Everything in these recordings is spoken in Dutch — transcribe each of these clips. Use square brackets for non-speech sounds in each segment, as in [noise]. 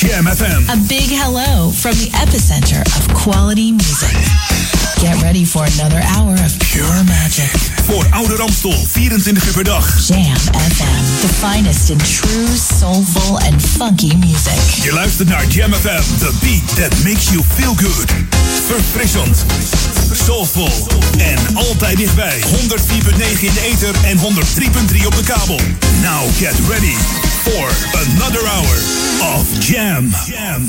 Jam FM. A big hello from the epicenter of quality music. Get ready for another hour of pure magic. Voor Oude Ramstel, 24 uur per dag. Jam FM, the finest in true, soulful and funky music. Je luistert naar Jam FM, the beat that makes you feel good. Verfrissend, soulful en altijd dichtbij. 104.9 in de ether en 103.3 op de kabel. Now get ready for another hour of Jam. Jam.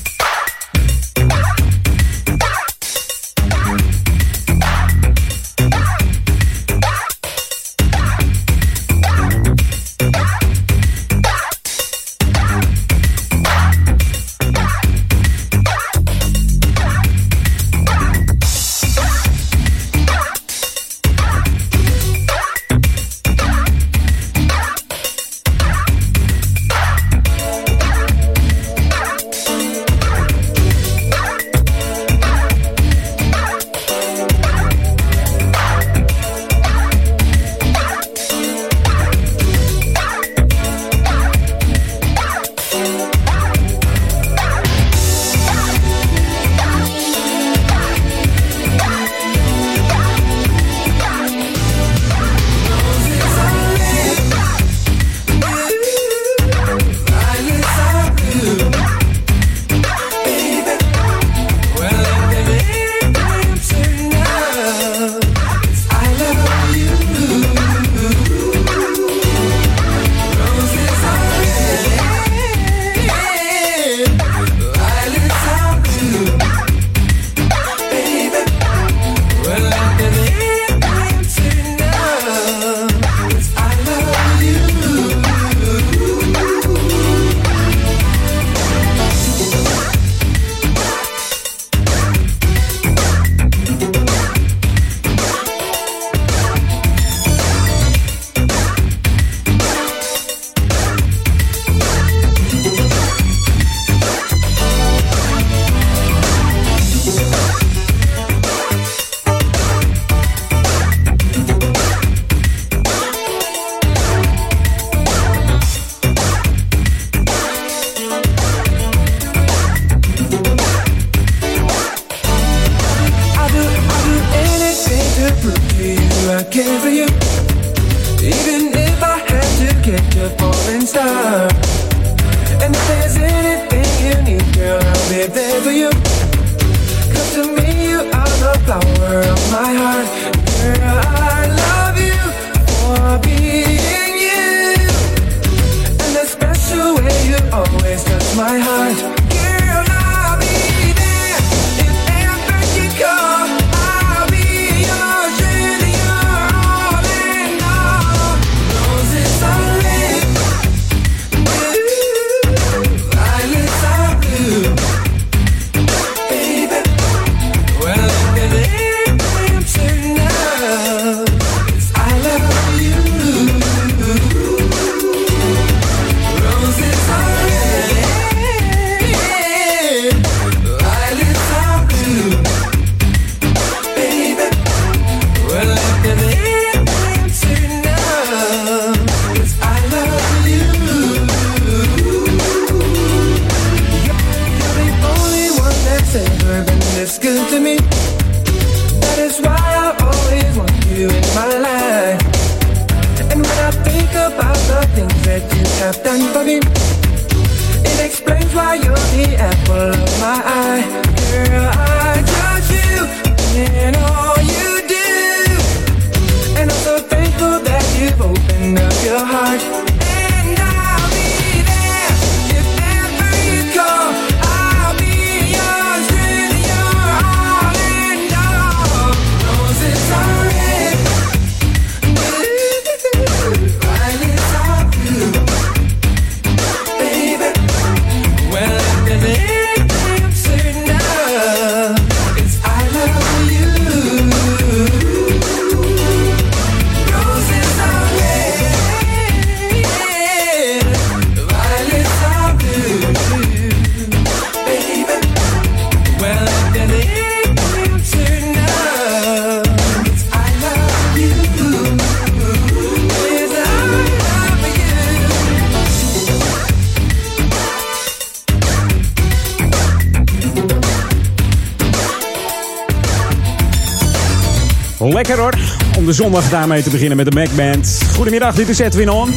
Zondag daarmee te beginnen met de Mac Band. Goedemiddag, dit is Edwin On.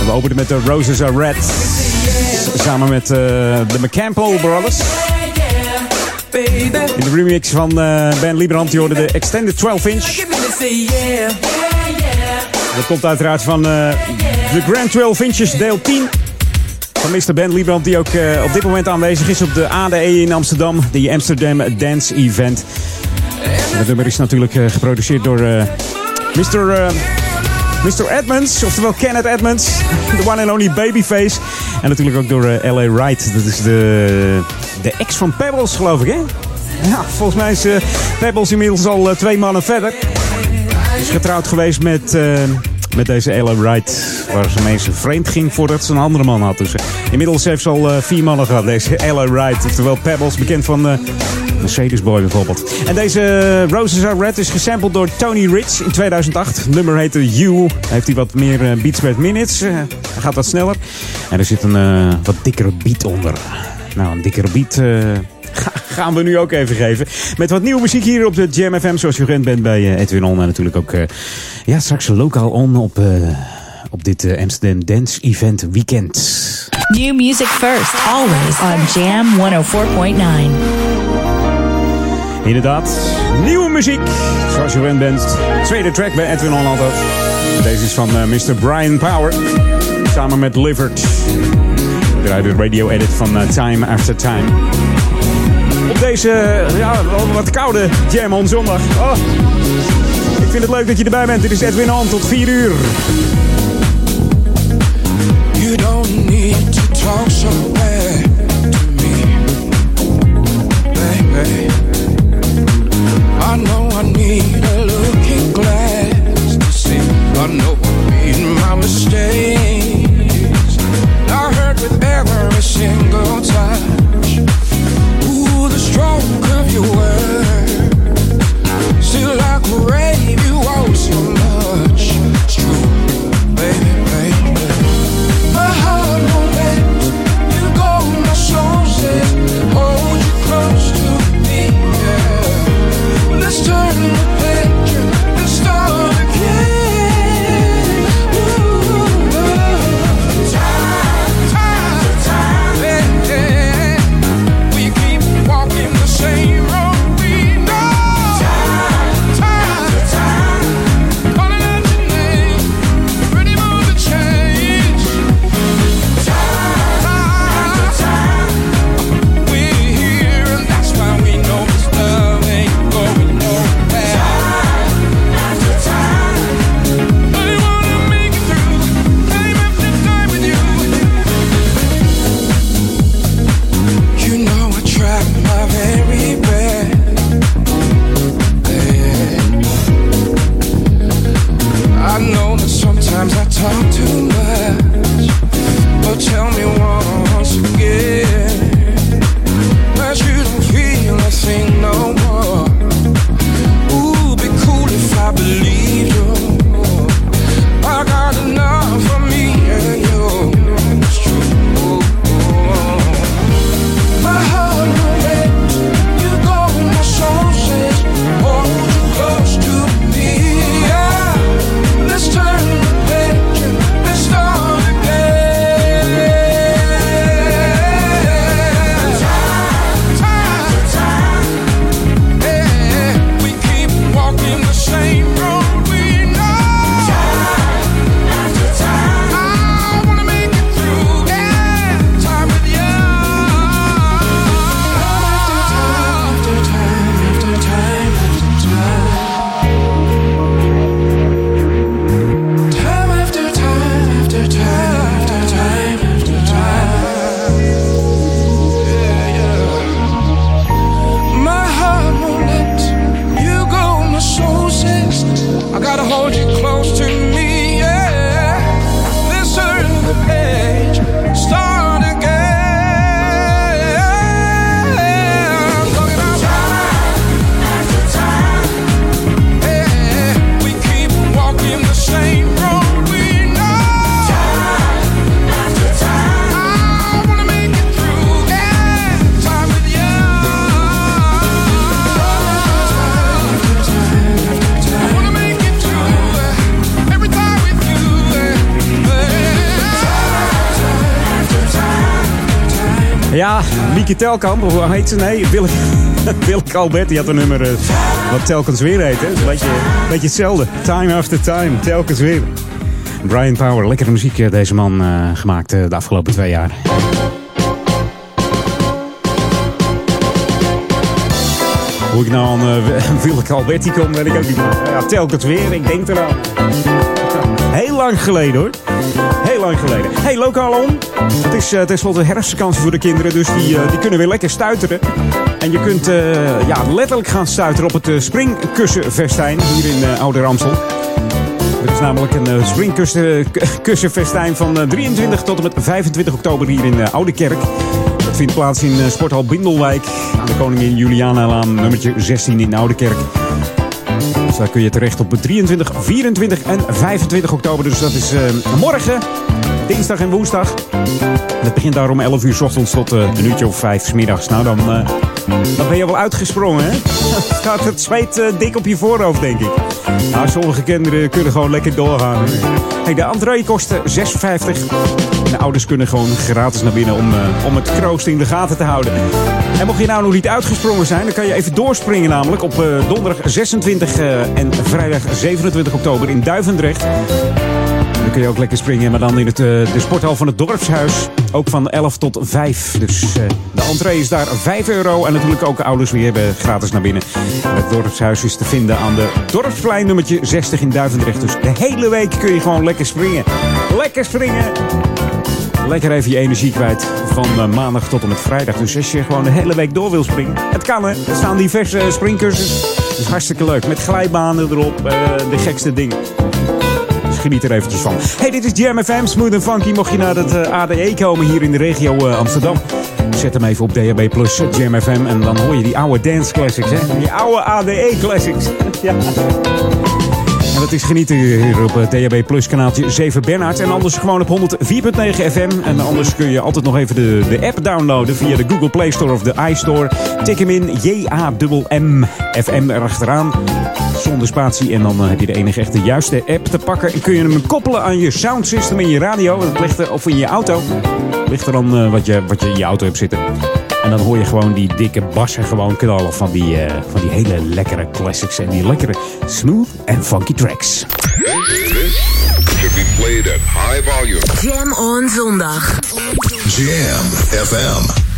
En we openen met de Roses Are Red. Samen met uh, de McCampbell Brothers. In de remix van uh, Ben Liebrand, die hoorde de Extended 12 Inch. Dat komt uiteraard van uh, de Grand 12 Inches deel 10 van Mr. Ben Liebrand, die ook op dit moment aanwezig is op de ADE in Amsterdam, de Amsterdam Dance Event. Het nummer is natuurlijk uh, geproduceerd door uh, Mr. Mr. Edmonds, oftewel Kenneth Edmonds, [laughs] the one and only Babyface. En natuurlijk ook door L.A. Wright, dat is de, de ex van Pebbles, geloof ik, hè? Ja, volgens mij is Pebbles inmiddels al twee mannen verder. Is getrouwd geweest met met deze Ella Wright. Waar ze mensen vreemd ging voordat ze een andere man had. Dus inmiddels heeft ze al uh, vier mannen gehad. Deze Ella Wright. Oftewel Pebbles, bekend van uh, Mercedes Boy bijvoorbeeld. En deze Roses Are Red is gesampled door Tony Rich in 2008. Het nummer heette You. Heeft hij wat meer uh, beats per minutes. hij gaat wat sneller. En er zit een wat dikkere beat onder. Nou, een dikkere beat [laughs] gaan we nu ook even geven. Met wat nieuwe muziek hier op de Jam FM, zoals je gewend bent bij Edwin On. En natuurlijk ook ja, straks lokaal on op, op dit Amsterdam Dance Event Weekend. New music first, always on Jam 104.9. Inderdaad, nieuwe muziek, zoals je gewend bent. Tweede track bij Edwin altijd. Deze is van Mr. Brian Power, samen met Livered. Draai de radio edit van Time After Time op deze ja, wat koude Jam on zondag. Oh, ik vind het leuk dat je erbij bent. Dit is Edwin On tot 4 uur. You don't need to talk so I know I made my mistakes. I hurt with every single touch. Ooh, the stroke of your. Telkamp, hoe heet ze? Nee, Willeke, [laughs] Willeke Albert, die had een nummer uh, wat telkens weer heet. Hè? Een beetje, beetje hetzelfde. Time after time, telkens weer. Brian Power, lekkere muziek uh, deze man uh, gemaakt de afgelopen twee jaar. Hoe ik nou aan uh, Willeke [laughs] Alberti kom, weet ik ook niet. Ja, telkens weer, ik denk eraan. [laughs] Heel lang geleden hoor. Heel lang geleden. Hey, lokaal om. Het is uh, tenslotte herfstvakantie voor de kinderen, dus die, uh, die kunnen weer lekker stuiteren. En je kunt uh, ja, letterlijk gaan stuiteren op het springkussenfestijn hier in Ouder Amstel. Er is namelijk een springkussenfestijn van 23 tot en met 25 oktober hier in Oude Kerk. Dat vindt plaats in Sporthal Bindelwijk aan de Koningin Juliana-laan nummertje 16 in Oude Kerk. Daar kun je terecht op 23, 24 en 25 oktober. Dus dat is uh, morgen, dinsdag en woensdag. Het begint daar om 11 uur s ochtends tot uh, een uurtje of 5 s middags. Nou, dan, uh, dan ben je wel uitgesprongen, hè? [laughs] Gaat het zweet dik op je voorhoofd, denk ik. Nou, sommige kinderen kunnen gewoon lekker doorgaan. Hey, de entree kost 6,50. De ouders kunnen gewoon gratis naar binnen om, om het kroost in de gaten te houden. En mocht je nou nog niet uitgesprongen zijn, dan kan je even doorspringen namelijk op donderdag 26 en vrijdag 27 oktober in Duivendrecht. Dan kun je ook lekker springen, maar dan in het, uh, de sporthal van het dorpshuis. Ook van 11 tot 5. Dus uh, de entree is daar 5 euro. En natuurlijk ook ouders weer hebben gratis naar binnen. Het dorpshuis is te vinden aan de Dorpsplein nummertje 60 in Duivendrecht. Dus de hele week kun je gewoon lekker springen. Lekker springen! Lekker even je energie kwijt van uh, maandag tot en met vrijdag. Dus als je gewoon de hele week door wil springen, het kan hè. Er staan diverse springcursussen. Dat is hartstikke leuk. Met glijbanen erop, uh, de gekste dingen. Dus geniet er eventjes van. Hey, dit is Jam FM, Smooth and Funky. Mocht je naar het ADE komen hier in de regio Amsterdam. Zet hem even op DHB Plus Jam FM. En dan hoor je die oude dance classics, hè. Die oude ADE classics. [laughs] ja. Dat is genieten hier op DHB Plus kanaaltje 7 Bernhard. En anders gewoon op 104.9 FM. En anders kun je altijd nog even de, de app downloaden via de Google Play Store of de iStore. Tik hem in J-A-M-M FM erachteraan. Zonder spatie. En dan heb je de enige echte juiste app te pakken. En kun je hem koppelen aan je soundsystem in je radio. Of in je auto. Ligt er dan uh, wat, je, wat je in je auto hebt zitten. En dan hoor je gewoon die dikke bassen gewoon knallen van die, uh, van die hele lekkere classics. En die lekkere smooth en funky tracks. This should be played at high volume. Jam on zondag. Jam FM.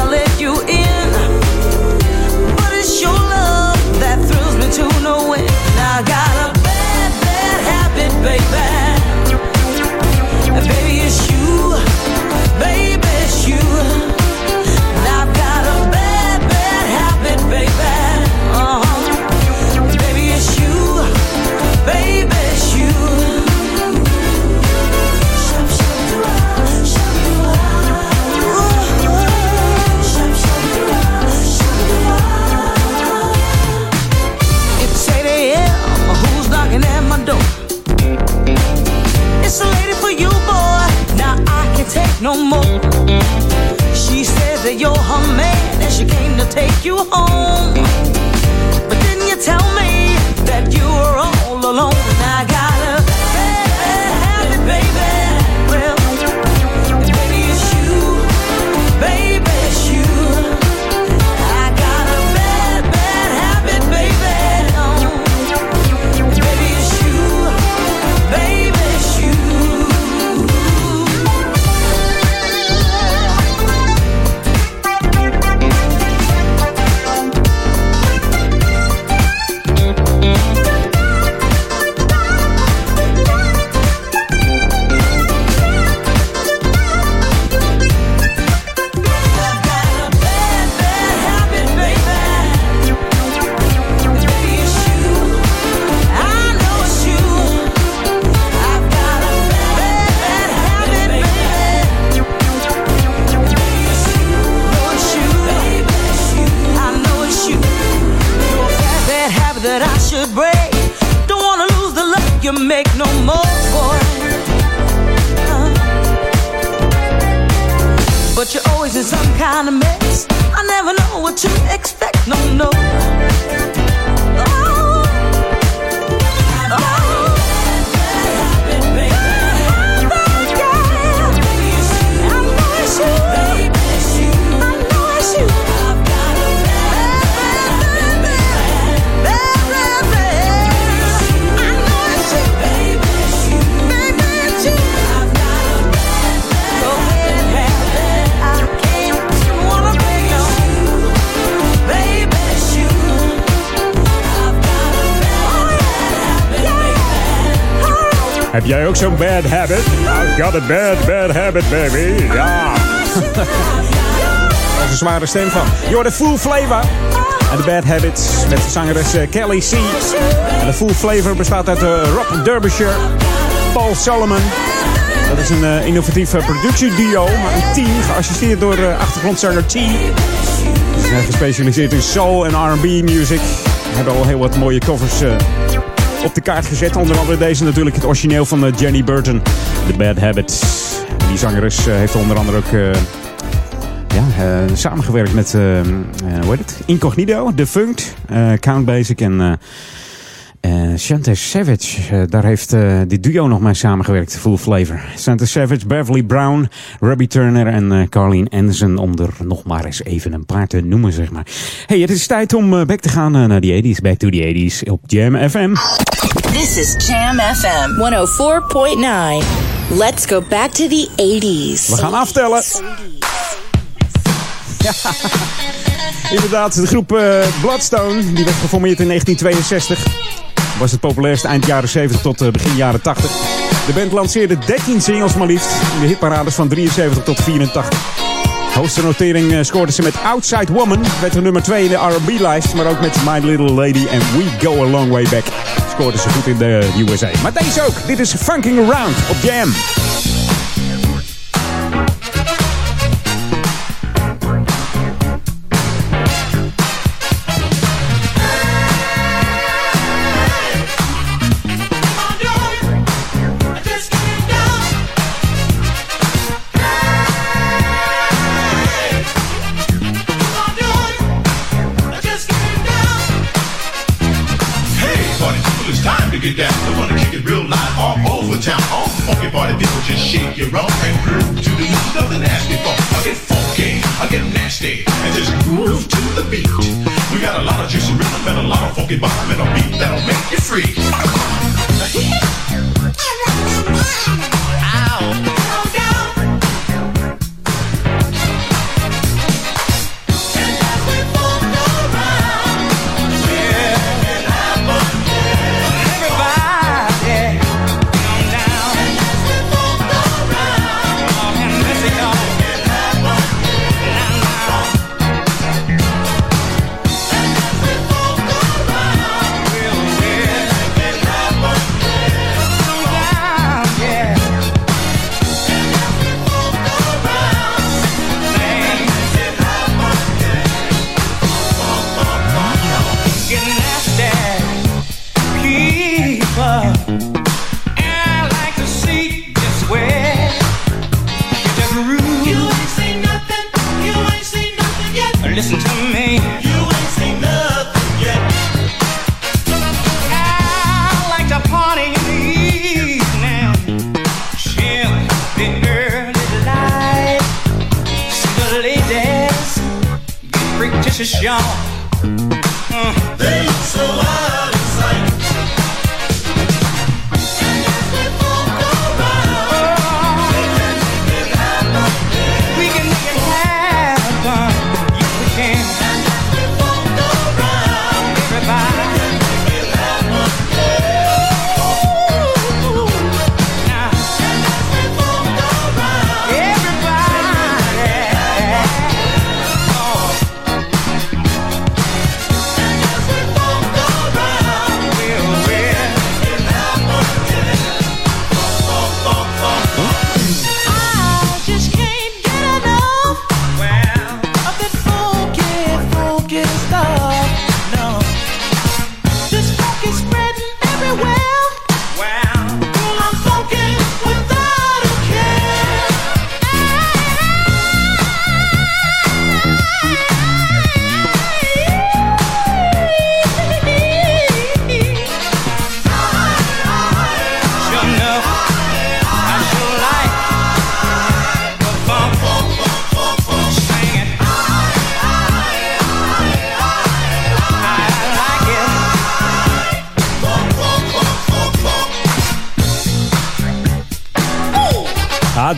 Ever since I let you in. No more. She says that you're her man and she came to take you home. But didn't you tell me that you were all alone? That I should break. Don't wanna lose the love you make no more, boy. Uh. But you're always in some kind of mess. I never know what to expect, no, no. Heb jij ook zo'n bad habit? I've got a bad, bad habit, baby. Ja. Dat is een zware stem van. You're the full flavor. En de Bad Habits met de zangeres eh, Kelly C. En de full flavor bestaat uit uh, Rob Derbyshire, Paul Solomon. Dat is een uh, innovatief productieduo, maar een team geassisteerd door uh, achtergrondzanger T. Ze zijn gespecialiseerd in soul en R&B music. Hebben al heel wat mooie covers op de kaart gezet. Onder andere deze natuurlijk, het origineel van uh, Jenny Burton. The Bad Habits. Die zangeres uh, heeft onder andere ook uh, ja, samengewerkt met, hoe heet het? Incognito, Defunct, Count Basic en... Uh, Shante Savage, daar heeft dit duo nog mee samengewerkt, Full Flavor. Shante Savage, Beverly Brown, Robbie Turner en Carleen Anderson, om er nog maar eens even een paar te noemen, zeg maar. Hey, het is tijd om back te gaan naar de 80s, back to the 80s op Jam FM. This is Jam FM 104.9. Let's go back to the 80s. We gaan aftellen. Ja. [laughs] Inderdaad, de groep uh, Bloodstone, die werd geformeerd in 1962. Was het populairst eind jaren 70 tot uh, begin jaren 80. De band lanceerde 13 singles maar liefst in de hitparades van 73 tot 84. Hoogste notering uh, scoorde ze met Outside Woman. Werd er nummer 2 in de R&B-lijst. Maar ook met My Little Lady en We Go A Long Way Back. Scoorde ze goed in de USA. Maar deze ook. Dit is Funking Around op Jam. Funky bottom and a beat that'll make you free. to shout. Mm. They so wild.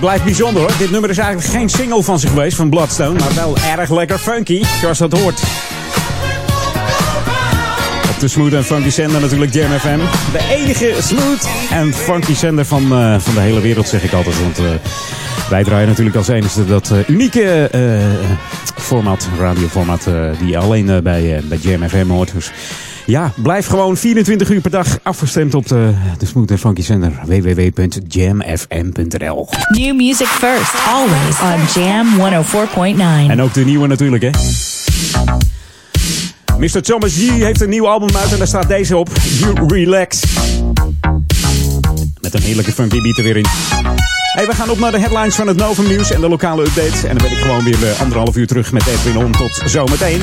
Blijft bijzonder hoor. Dit nummer is eigenlijk geen single van ze geweest, van Bloodstone. Maar wel erg lekker funky, zoals dat hoort. Op de smooth en funky zender natuurlijk Jam FM. De enige smooth en funky zender van, eh, van de hele wereld, zeg ik altijd. Want eh, wij draaien natuurlijk als enige dat eh, unieke format, radioformat, die alleen bij, bij Jam hoort. Dus ja, blijf gewoon 24 uur per dag afgestemd op de, de smooth en funky zender www.jamfm.nl. New music first, always on Jam 104.9. En ook de nieuwe natuurlijk, hè. Mr. Thomas G heeft een nieuw album uit en daar staat deze op. You Relax. Met een heerlijke funky beat er weer in. Hey, we gaan op naar de headlines van het Novum Nieuws en de lokale updates. En dan ben ik gewoon weer eh, anderhalf uur terug met Edwin On. Tot zometeen.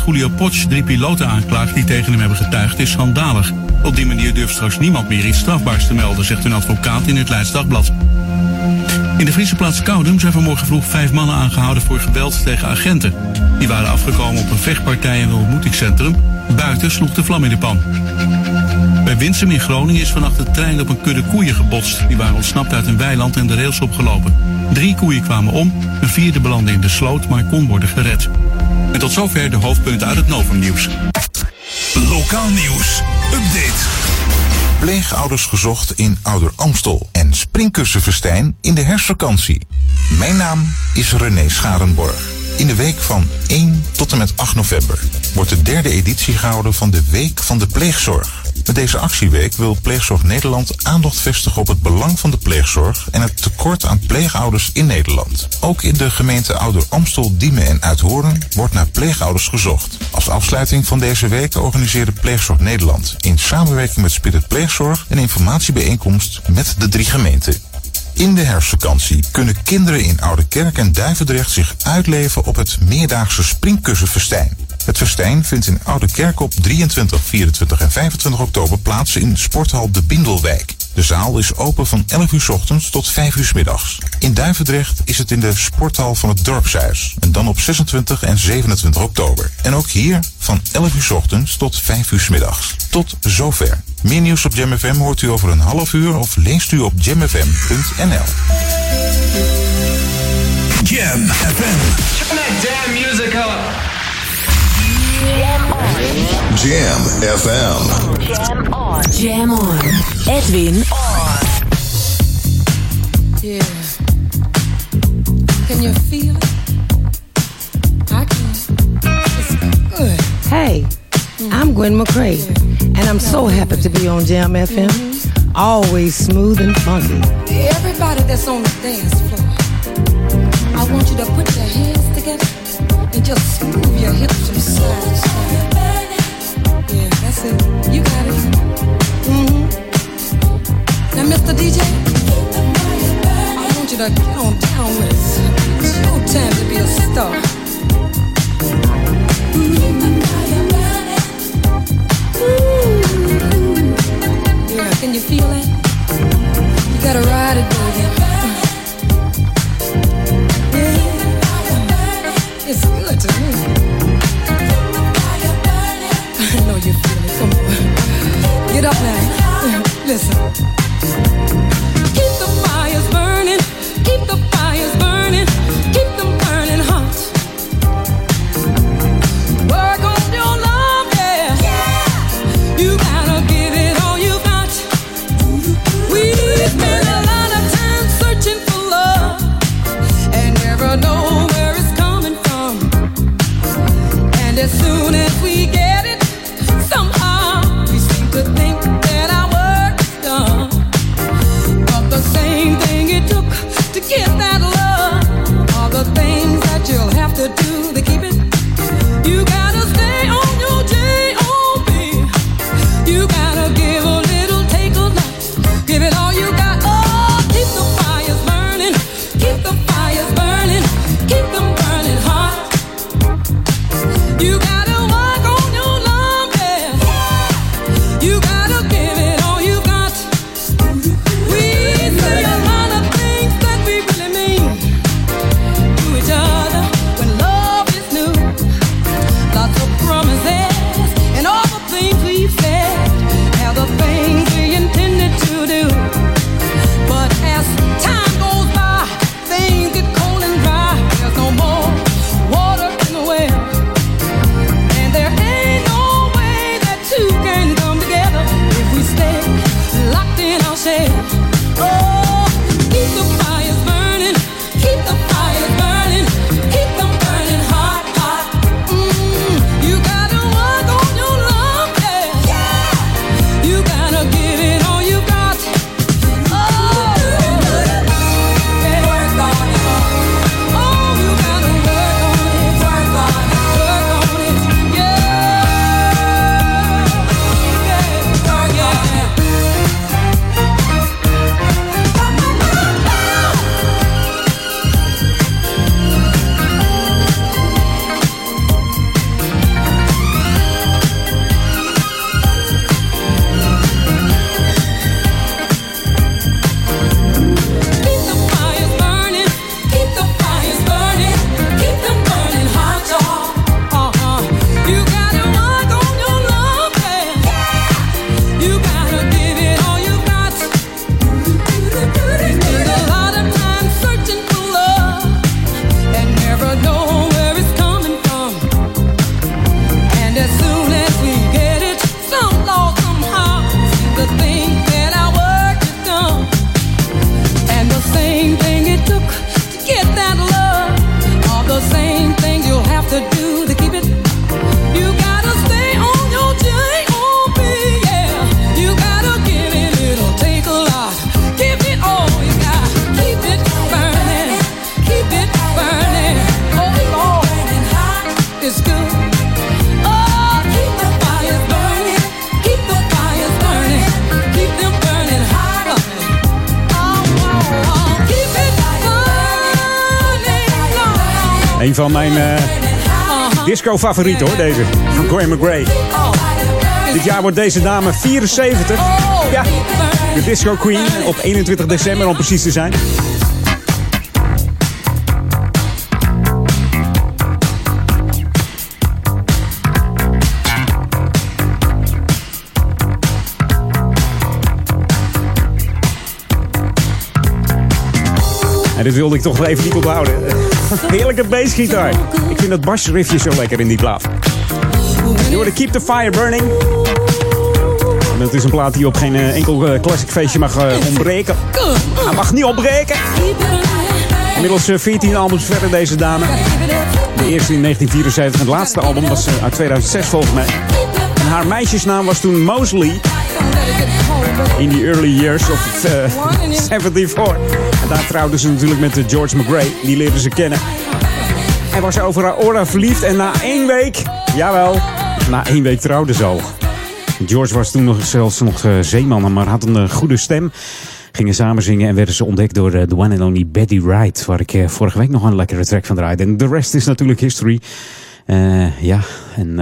Ex-piloot Julio Potsch drie piloten aanklaagt die tegen hem hebben getuigd is schandalig. Op die manier durft straks niemand meer iets strafbaars te melden, zegt een advocaat in het Leids Dagblad. In de Friese plaats Koudum zijn vanmorgen vroeg vijf mannen aangehouden voor geweld tegen agenten. Die waren afgekomen op een vechtpartij in een ontmoetingscentrum. Buiten sloeg de vlam in de pan. Bij Winsum in Groningen is vannacht de trein op een kudde koeien gebotst. Die waren ontsnapt uit een weiland en de rails opgelopen. Drie koeien kwamen om, een vierde belandde in de sloot, maar kon worden gered. En tot zover de hoofdpunten uit het Novumnieuws. Lokaal nieuws. Update. Pleegouders gezocht in Ouder Amstel en springkussenfestijn in de herfstvakantie. Mijn naam is René Scharenborg. In de week van 1 tot en met 8 november wordt de derde editie gehouden van de Week van de Pleegzorg. Met deze actieweek wil Pleegzorg Nederland aandacht vestigen op het belang van de pleegzorg en het tekort aan pleegouders in Nederland. Ook in de gemeente Ouder Amstel, Diemen en Uithoorn wordt naar pleegouders gezocht. Als afsluiting van deze week organiseerde Pleegzorg Nederland in samenwerking met Spirit Pleegzorg een informatiebijeenkomst met de drie gemeenten. In de herfstvakantie kunnen kinderen in Oude Kerk en Duivendrecht zich uitleven op het meerdaagse springkussenfestijn. Het festijn vindt in Oude Kerk op 23, 24 en 25 oktober plaats in Sporthal de Bindelwijk. De zaal is open van 11 uur ochtends tot 5 uur middags. In Duivendrecht is het in de sporthal van het Dorpshuis. En dan op 26 en 27 oktober. En ook hier van 11 uur ochtends tot 5 uur middags. Tot zover. Meer nieuws op Jam FM hoort u over een half uur of leest u op jamfm.nl. Jam FM. Turn that damn music up. Jam FM. Jam on. Jam on. Edwin on. Yeah. Can you feel it? I can. It's good. Hey, I'm Gwen McCrae, and I'm so happy to be on Jam FM. Always smooth and funky. Everybody that's on the dance floor, I want you to put your hands together and just move your hips from side to side. Yeah, that's it. You got it. Mm-hmm. Now, Mr. DJ, I want you to get on down with it. It's your time to be a star. Can you feel it? You gotta ride it, baby. Yeah. It's good to me. [laughs] I know you feel it. Come on. Get up now. [laughs] Listen. Disco-favorieten hoor, deze. Van Gwen McRae. Dit jaar wordt deze dame 74. Ja, de Disco Queen op 21 december om precies te zijn. En dit wilde ik toch wel even niet onthouden. Heerlijke bassgitaar. Ik vind dat basriffje zo lekker in die plaat. Je hoorde Keep the Fire Burning. En dat is een plaat die op geen eh, enkel eh, classic feestje mag eh, ontbreken. Hij mag niet ontbreken. Inmiddels eh, 14 albums verder deze dame. De eerste in 1974. Het laatste album was uit 2006 volgens mij. En haar meisjesnaam was toen Mosley. In die early years of eh, [laughs] 74. Daar trouwde ze natuurlijk met eh, George McRae. Die leerden ze kennen. Hij was over haar aura verliefd en na één week, jawel, na één week trouwden ze al. George was toen nog zelfs nog eh, zeeman, maar had een eh, goede stem. Gingen samen zingen en werden ze ontdekt door de one and only Betty Wright. Waar ik vorige week nog een lekkere track van draaide. En de rest is natuurlijk history. Eh, ja, en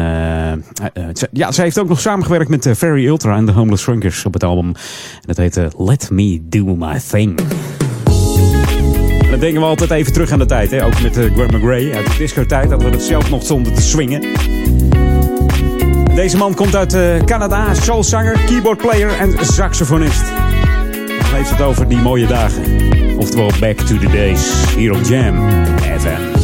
ze- ja, zij heeft ook nog samengewerkt met Ferry Ultra en de Homeless Shrinkers op het album. En dat heette Let Me Do My Thing. Denken we altijd even terug aan de tijd. Hè? Ook met uh, Gwen McRae uit de disco-tijd. Dat we het zelf nog stonden te swingen. Deze man komt uit eh, Canada. Soulzanger, keyboardplayer en saxofonist. Dan heeft het over die mooie dagen. Oftewel Back to the Days. Hier op Jam FM.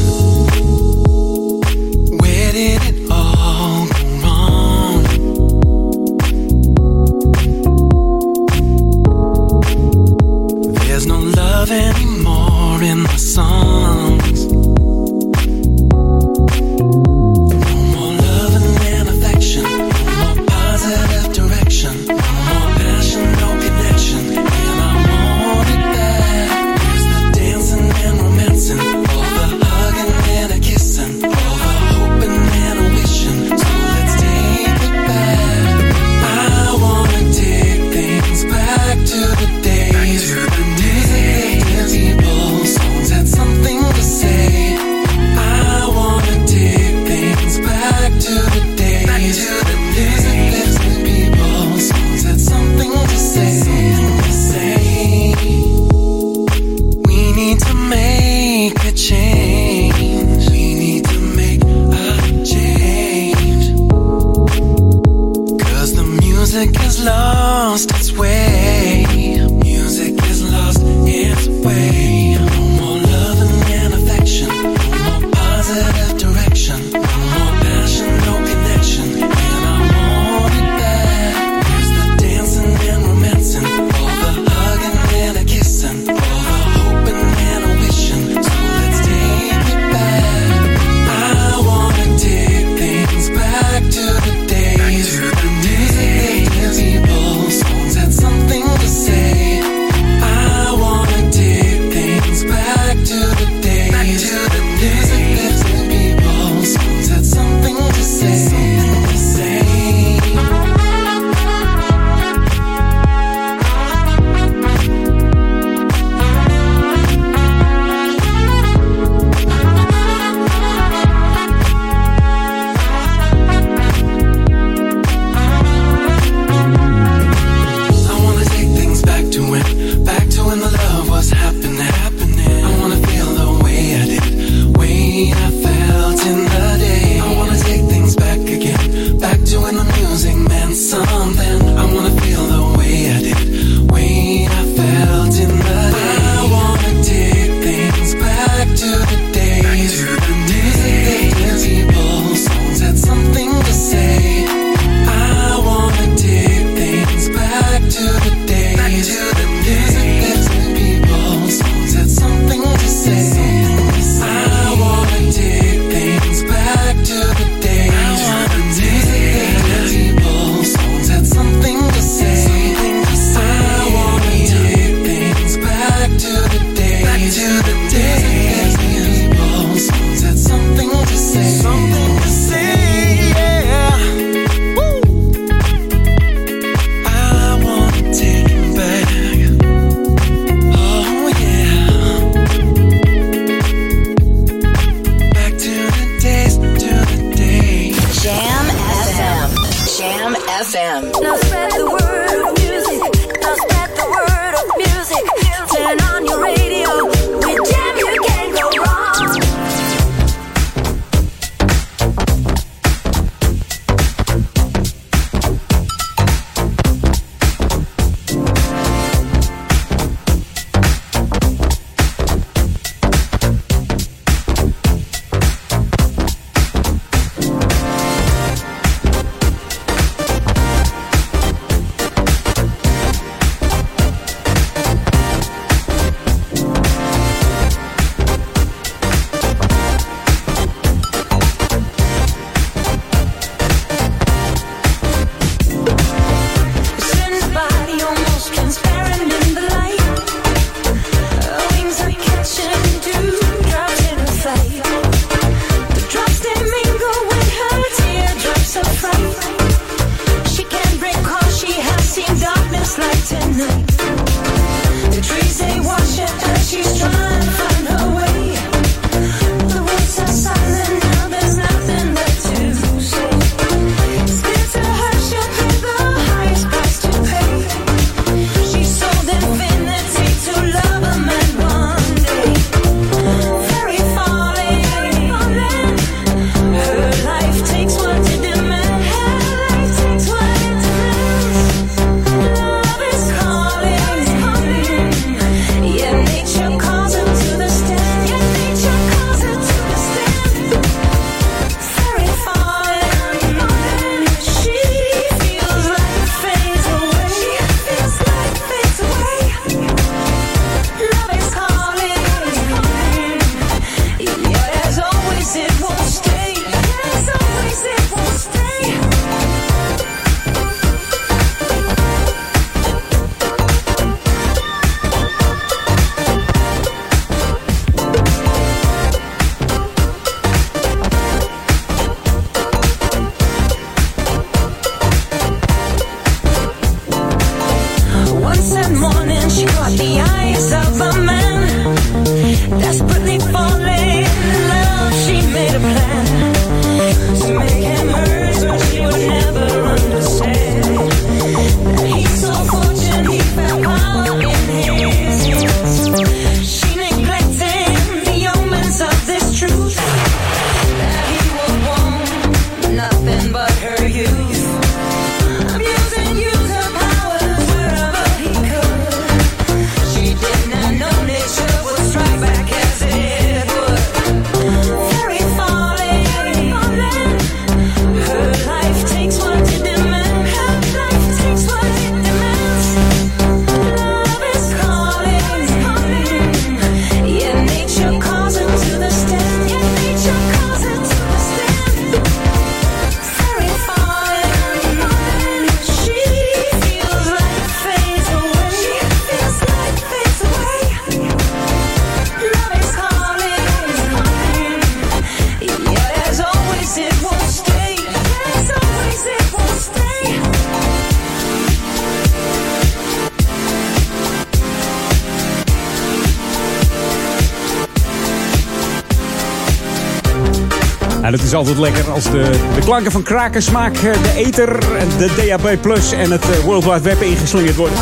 Lekker als de, de klanken van Krakensmaak, eh, de Ether, de DAB Plus en het eh, World Wide Web ingeslingerd worden.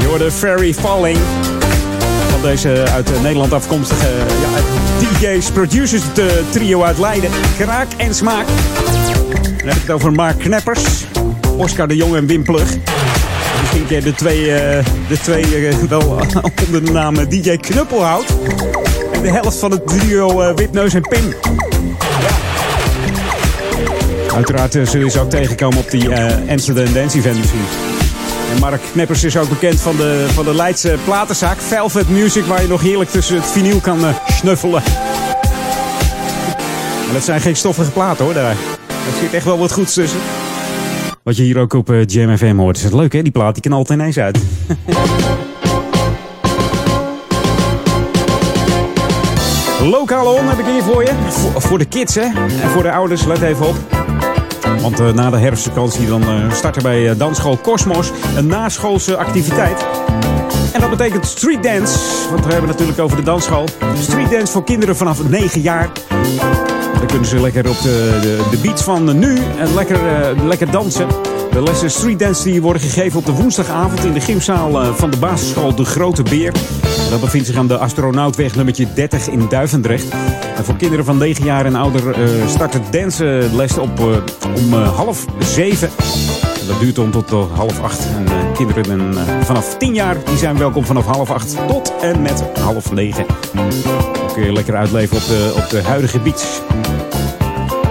Je hoorde Fairy Falling van deze uit eh, Nederland afkomstige ja, DJ's, producers, de trio uit Leiden. Kraak en Smaak. Dan heb ik het over Mark Kneppers, Oscar de Jong en Wim Plug. Misschien je de twee, de twee wel onder de naam DJ Knuppelhout. En de helft van het trio Wipneus en Pim. Uiteraard eh, zul je ze ook tegenkomen op die eh, Amsterdam Dance Event misschien. En Mark Kneppers is ook bekend van de, van de Leidse platenzaak Velvet Music, waar je nog heerlijk tussen het vinyl kan eh, snuffelen. Maar dat zijn geen stoffige platen hoor, daar. Er zit echt wel wat goeds tussen. Wat je hier ook op Jam FM hoort. Is het leuk hè? Die plaat die kan altijd ineens uit. [laughs] Lokale on heb ik hier voor je. Voor, voor de kids hè. En voor de ouders, let even op. Want eh, na de herfstvakantie dan eh, start er bij eh, dansschool Cosmos een naschoolse activiteit. En dat betekent street dance. Want we hebben natuurlijk over de dansschool. Street dance voor kinderen vanaf 9 jaar. Dan kunnen ze lekker op de, de, de beats van nu en lekker, lekker dansen. De lessen street dance die worden gegeven op de woensdagavond in de gymzaal van de basisschool De Grote Beer. Dat bevindt zich aan de Astronautweg nummertje 30 in Duivendrecht. En voor kinderen van 9 jaar en ouder eh, start het dansenles op eh, om eh, half 7. Dat duurt om tot eh, half acht. En eh, kinderen en, eh, vanaf 10 jaar die zijn welkom vanaf half acht tot en met half negen. Dan kun je lekker uitleven op de, op de huidige beach.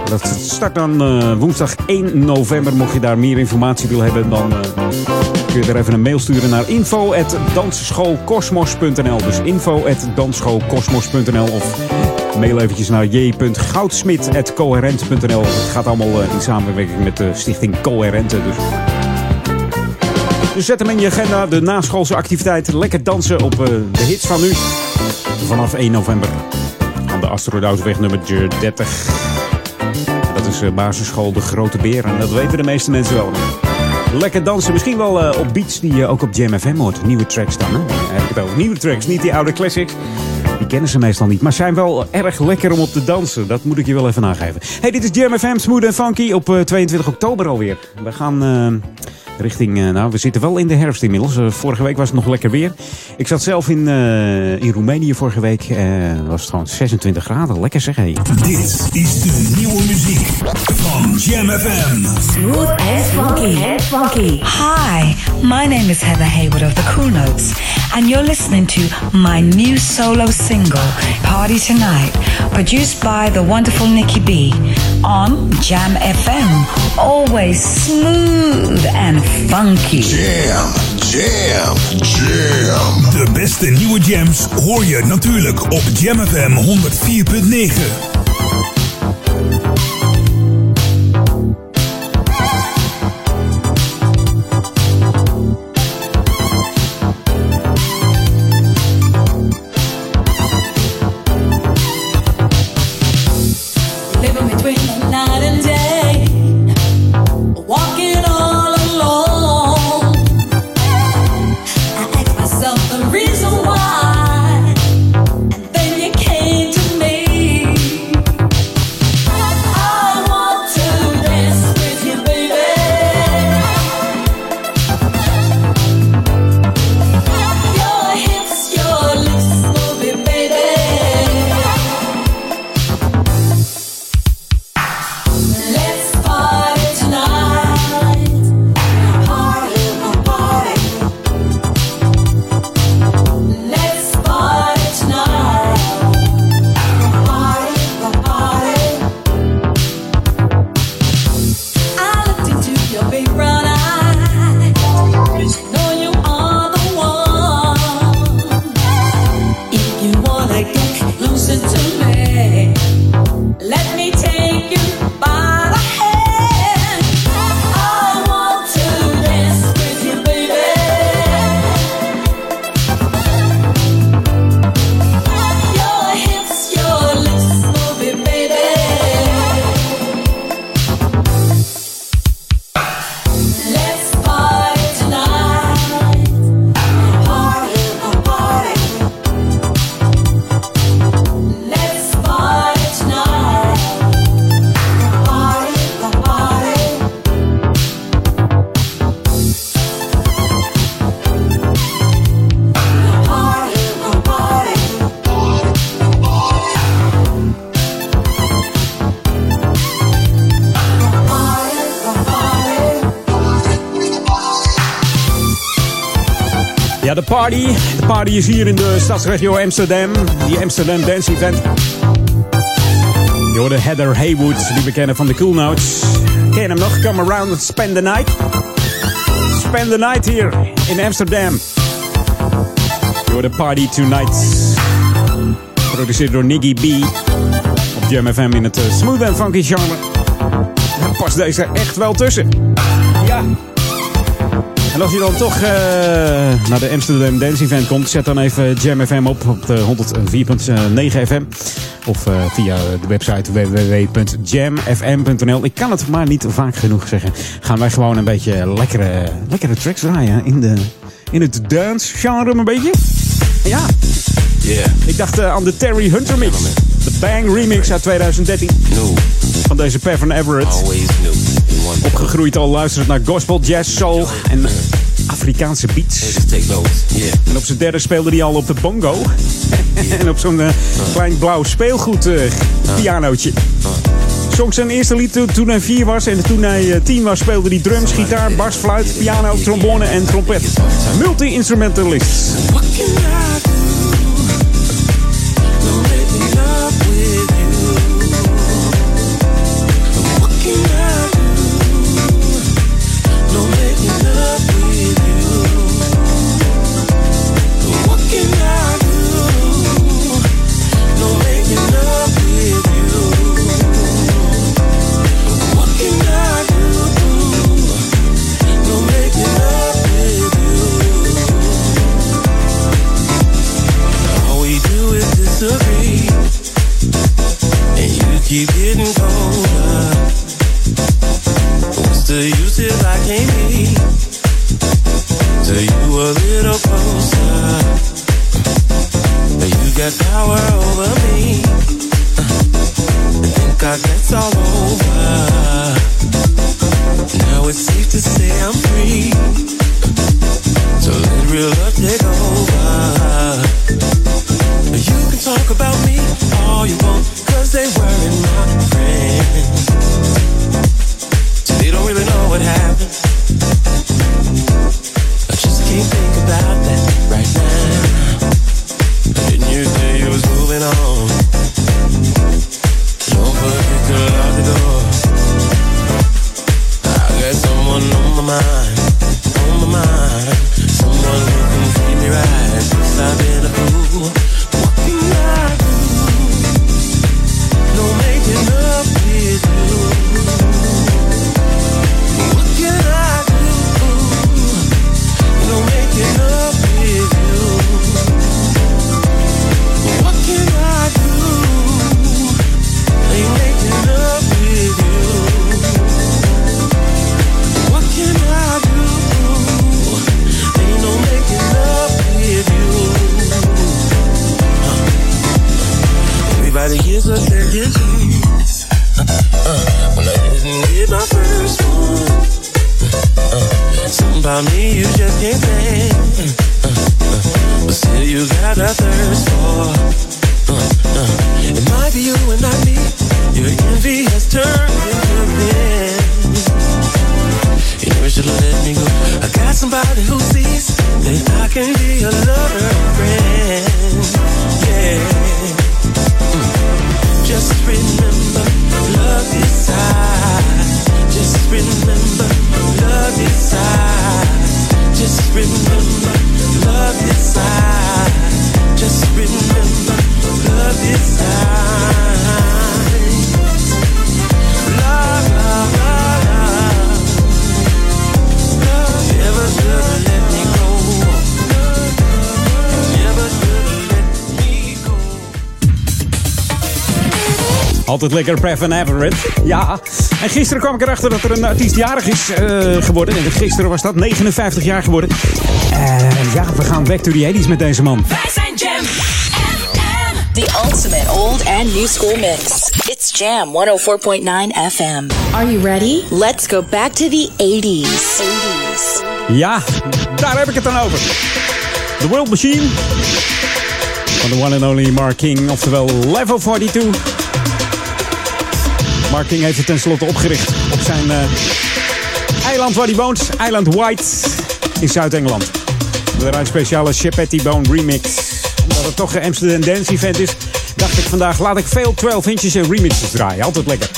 Dat start dan eh, woensdag 1 november. Mocht je daar meer informatie willen hebben, dan eh, kun je er even een mail sturen naar info.dansschoolkosmos.nl. Dus info.dansschoolkosmos.nl of mail eventjes naar j.goudsmit.coherent.nl. Het gaat allemaal eh, in samenwerking met de stichting Coherente. Dus. dus zet hem in je agenda, de naschoolse activiteit. Lekker dansen op eh, de hits van nu. Vanaf 1 november aan de Astronautweg nummer 30. Dat is eh, basisschool De Grote Beer. En dat weten de meeste mensen wel. Lekker dansen. Misschien wel eh, op beats die je ook op Jam FM hoort. Nieuwe tracks dan. Hè? Heb ik. Nieuwe tracks. Niet die oude classics. Die kennen ze meestal niet. Maar zijn wel erg lekker om op te dansen. Dat moet ik je wel even aangeven. Hey, dit is Jam FM. Smooth en funky. Op eh, 22 oktober alweer. We gaan... Richting, eh, nou, we zitten wel in de herfst inmiddels. Eh, vorige week was het nog lekker weer. Ik zat zelf in, eh, in Roemenië vorige week. Eh was het gewoon 26 graden. Lekker zeg, hé. Dit is de nieuwe muziek van Jam FM. Smooth and funky. Funky. Hi, my name is Heather Haywood of the Cool Notes, and you're listening to my new solo single, Party Tonight, produced by the wonderful Nikki B on Jam FM. Always smooth and funky. Jam, jam, jam. De beste nieuwe jams hoor je natuurlijk op Jam FM 104.9. de party. De party is hier in de stadsregio Amsterdam. Die Amsterdam Dance Event. Je hoorde Heather Haywood, die we kennen van de Cool Notes. Ken je hem nog? Come around and spend the night. Spend the night hier in Amsterdam. Je hoorde Party Tonight. Geproduceerd door Niggy B. Op Jam in het eh, smooth en funky genre. Past deze echt wel tussen. Ja. En als je dan toch eh, naar de Amsterdam Dance Event komt, zet dan even Jam FM op op de 104.9 FM. Of eh, via de website www.jamfm.nl. Ik kan het maar niet vaak genoeg zeggen. Gaan wij gewoon een beetje lekkere, lekkere tracks draaien in, de, in het dance genre een beetje. Ja. Ik dacht eh, aan de Terry Hunter mix. De Bang remix uit 2013. Van deze Pevin Everett. Opgegroeid al luisterend naar gospel, jazz, soul en Afrikaanse beats. En op zijn derde speelde hij al op de bongo. [laughs] en op zo'n eh, klein blauw speelgoed eh, pianootje. Zong zijn eerste lied toen- toen hij vier was. En toen hij eh, tien was speelde hij drums, gitaar, bas, fluit, piano, trombone en trompet. Multi-instrumentalist. Lekker Previn Everett. Ja. En gisteren kwam ik erachter dat er een artiest jarig is eh, geworden. En gisteren was dat 59 jaar geworden. En ja, we gaan back to the 80s met deze man. Wij zijn Jam The ultimate old and new school mix. It's Jam 104.9 FM. Are you ready? Let's go back to the 80s. 80s. Ja, daar heb ik het dan over. The World Machine. Van de one and only Mark King, oftewel Level 42. Mark King heeft het tenslotte opgericht op zijn eh, eiland waar hij woont. Eiland White in Zuid-Engeland. Daaruit een speciale Chepetti Bone remix. Omdat het toch een Amsterdam Dance Event is, dacht ik vandaag laat ik veel 12 inches en remixes draaien. Altijd lekker.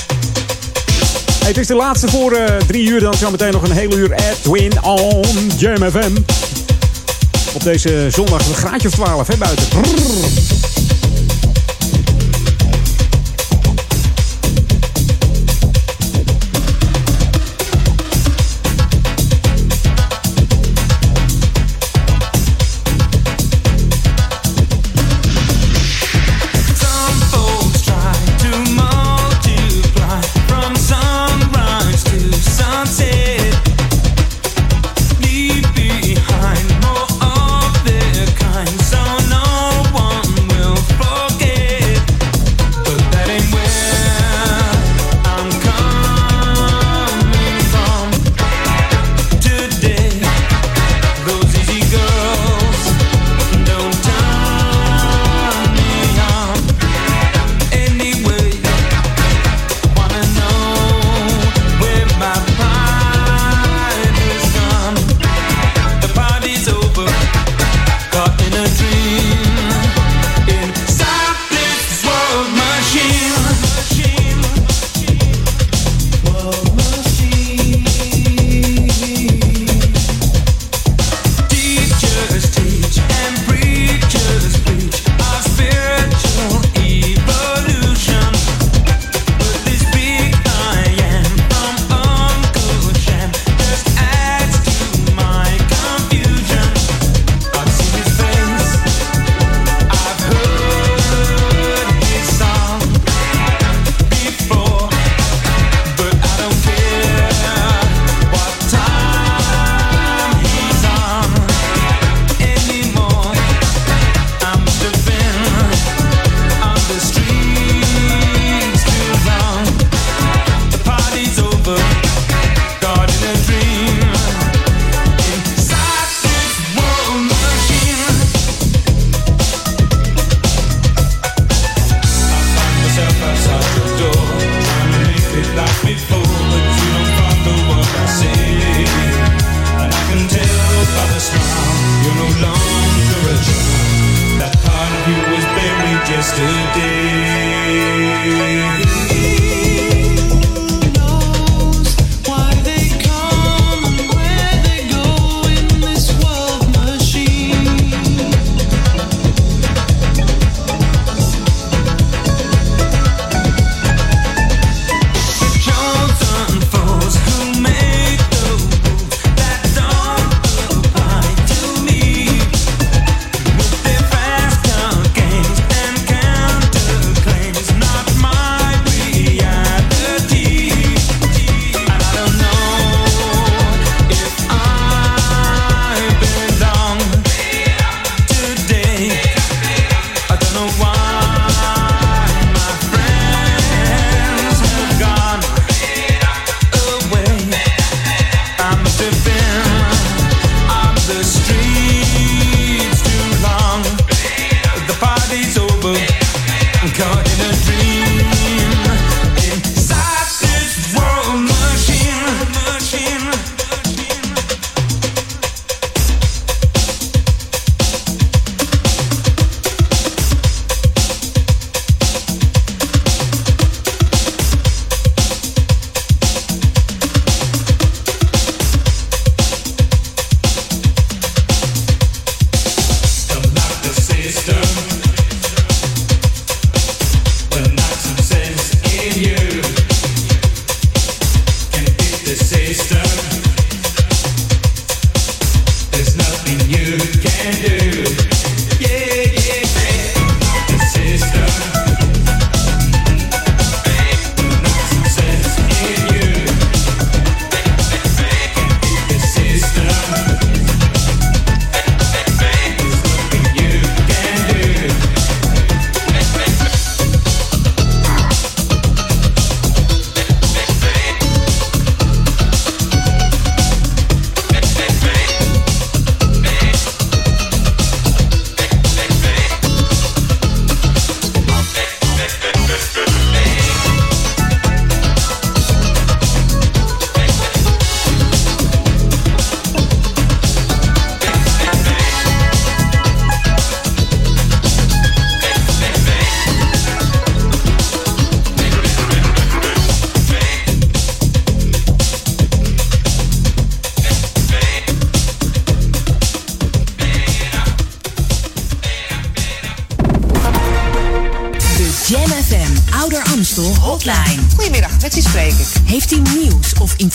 Het is de laatste voor eh, drie uur. Dan zometeen nog een hele uur Edwin on Jam FM. Op deze zondag een graadje of 12 hè, buiten.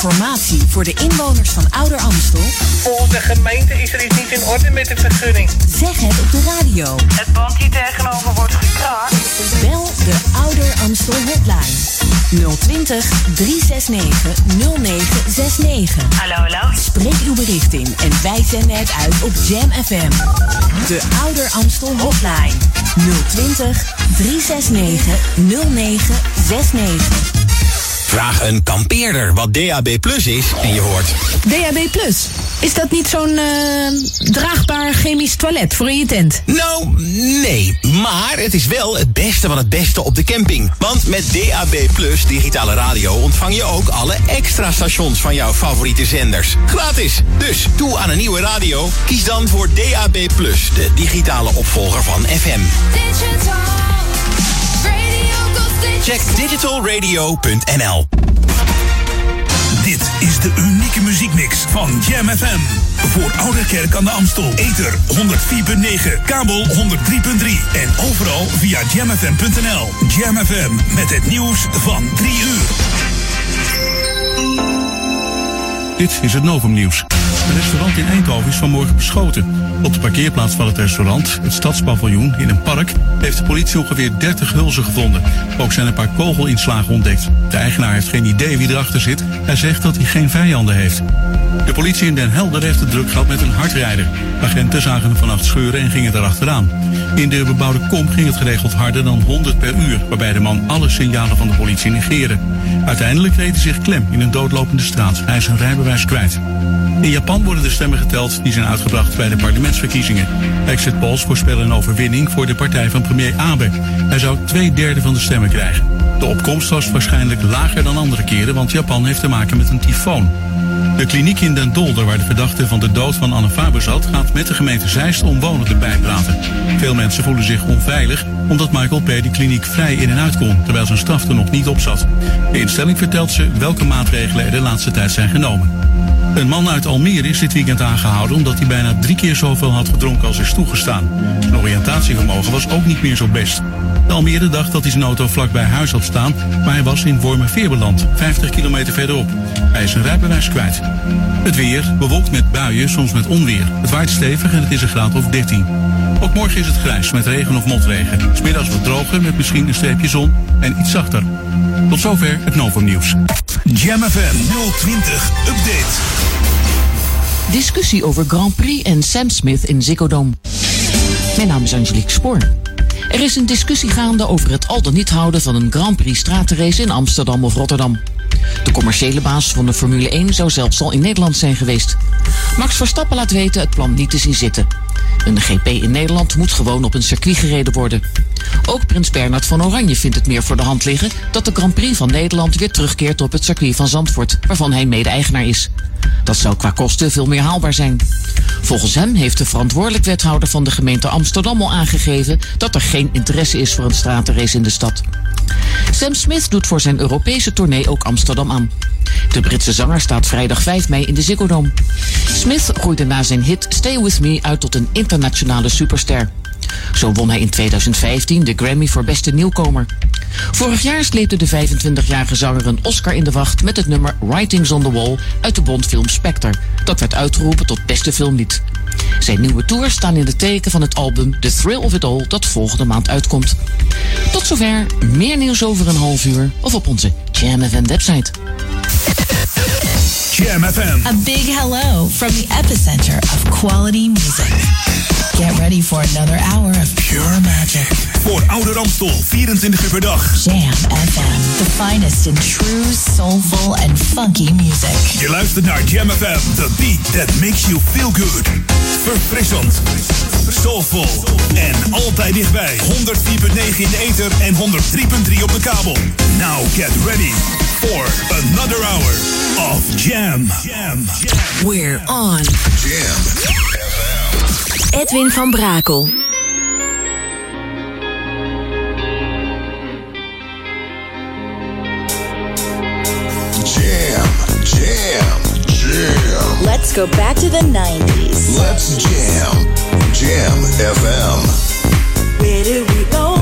Informatie voor de inwoners van Ouder Amstel? Volgens de gemeente is er iets niet in orde met de vergunning. Zeg het op de radio. Het pand hier tegenover wordt gekraakt. Bel de Ouder Amstel hotline. 020 369 0969. Hallo, hallo. Spreek uw bericht in en wij zenden het uit op Jam FM. De Ouder Amstel hotline. 020 369 0969. Vraag een kampeerder wat DAB Plus is en je hoort... DAB Plus. Is dat niet zo'n eh, draagbaar chemisch toilet voor in je tent? Nou, nee. Maar het is wel het beste van het beste op de camping. Want met DAB Plus digitale radio ontvang je ook alle extra stations van jouw favoriete zenders. Gratis. Dus toe aan een nieuwe radio. Kies dan voor DAB Plus, de digitale opvolger van FM. Check digitalradio.nl. Dit is de unieke muziekmix van Jam FM. Voor Oude Kerk aan de Amstel. Ether 104.9, kabel 103.3 en overal via jamfm.nl. Jam FM met het nieuws van 3 uur. Dit is het Novum Nieuws. Een restaurant in Eindhoven is vanmorgen beschoten. Op de parkeerplaats van het restaurant, het Stadspaviljoen in een park, heeft de politie ongeveer 30 hulzen gevonden. Ook zijn een paar kogelinslagen ontdekt. De eigenaar heeft geen idee wie erachter zit. Hij zegt dat hij geen vijanden heeft. De politie in Den Helder heeft het druk gehad met een hardrijder. Agenten zagen hem vannacht scheuren en gingen erachteraan. In de bebouwde kom ging het geregeld harder dan 100 per uur, waarbij de man alle signalen van de politie negeerde. Uiteindelijk reed hij zich klem in een doodlopende straat. Hij is zijn rijbewijs kwijt. In Japan worden de stemmen geteld die zijn uitgebracht bij de parlementsverkiezingen. Exit polls voorspellen een overwinning voor de partij van premier Abe. Hij zou twee derde van de stemmen krijgen. De opkomst was waarschijnlijk lager dan andere keren, want Japan heeft te maken met een tyfoon. De kliniek in Den Dolder, waar de verdachte van de dood van Anne Faber zat, gaat met de gemeente Zeist omwonenden bijpraten. Veel mensen voelen zich onveilig omdat Michael P. de kliniek vrij in en uit kon, terwijl zijn straf er nog niet op zat. De instelling vertelt ze welke maatregelen er de laatste tijd zijn genomen. Een man uit Almere is dit weekend aangehouden omdat hij bijna drie keer zoveel had gedronken als is toegestaan. Zijn oriëntatievermogen was ook niet meer zo best. De Almere dacht dat hij zijn auto vlak bij huis had staan, maar hij was in Wormerveer beland, 50 kilometer verderop. Hij is zijn rijbewijs kwijt. Het weer, bewolkt met buien, soms met onweer. Het waait stevig en het is een graad of 13. Ook morgen is het grijs met regen of motregen. Smiddags wat droger met misschien een streepje zon en iets zachter. Tot zover het Novum Nieuws. Jam FM 020 Update. Discussie over Grand Prix en Sam Smith in Ziggo. Mijn naam is Angelique Spoor. Er is een discussie gaande over het al dan niet houden van een Grand Prix stratenrace in Amsterdam of Rotterdam. De commerciële baas van de Formule 1 zou zelfs al in Nederland zijn geweest. Max Verstappen laat weten het plan niet te zien zitten. Een GP in Nederland moet gewoon op een circuit gereden worden. Ook prins Bernard van Oranje vindt het meer voor de hand liggen dat de Grand Prix van Nederland weer terugkeert op het circuit van Zandvoort, waarvan hij mede-eigenaar is. Dat zou qua kosten veel meer haalbaar zijn. Volgens hem heeft de verantwoordelijk wethouder van de gemeente Amsterdam al aangegeven dat er geen interesse is voor een stratenrace in de stad. Sam Smith doet voor zijn Europese tournee ook Amsterdam aan. De Britse zanger staat vrijdag 5 mei in de Ziggo Dome. Smith groeide na zijn hit Stay With Me uit tot een internationale superster. Zo won hij in 2015 de Grammy voor beste nieuwkomer. Vorig jaar sleepte de 25-jarige zanger een Oscar in de wacht met het nummer Writings on the Wall uit de Bondfilm Spectre. Dat werd uitgeroepen tot beste filmlied. Zijn nieuwe tours staan in het teken van het album The Thrill of It All dat volgende maand uitkomt. Tot zover, meer nieuws over een half uur of op onze Jam FM website. Jam FM. A big hello from the epicenter of quality music. Get ready for another hour of Pure magic. Voor Oude Ramstel, 24 uur per dag. Jam FM, the finest in true, soulful and funky music. Je luistert naar Jam FM, the beat that makes you feel good. Verfrissend, soulful en altijd dichtbij. 104.9 in de ether en 103.3 op de kabel. Now get ready for another hour of Jam. Jam. We're on. Jam. Edwin van Brakel. Jam, jam, jam. Let's go back to the 90s. Let's jam. Jam FM. Where did we go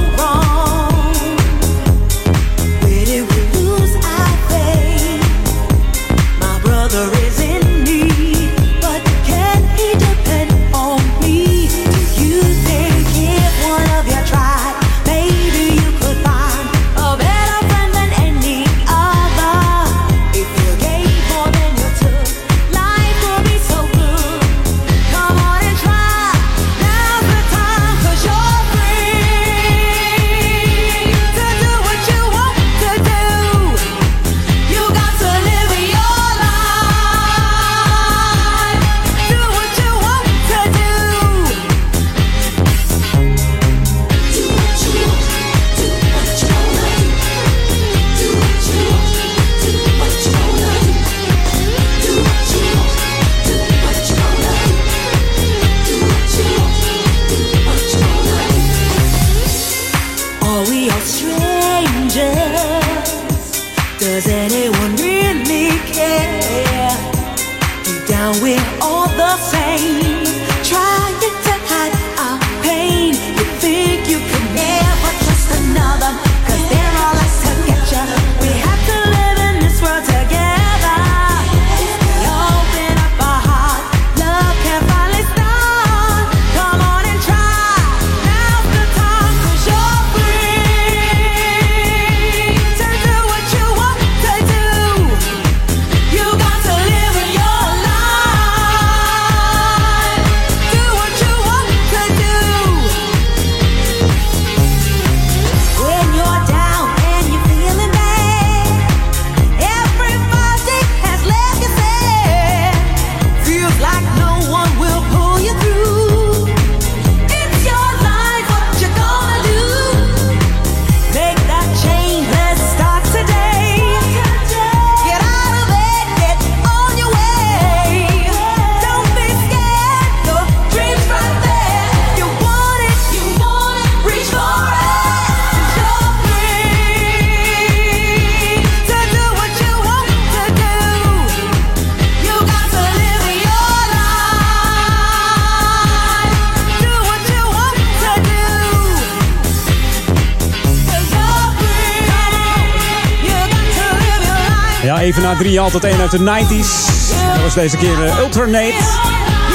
even na drie, altijd één uit de 90s. Dat was deze keer eh, Ultranate.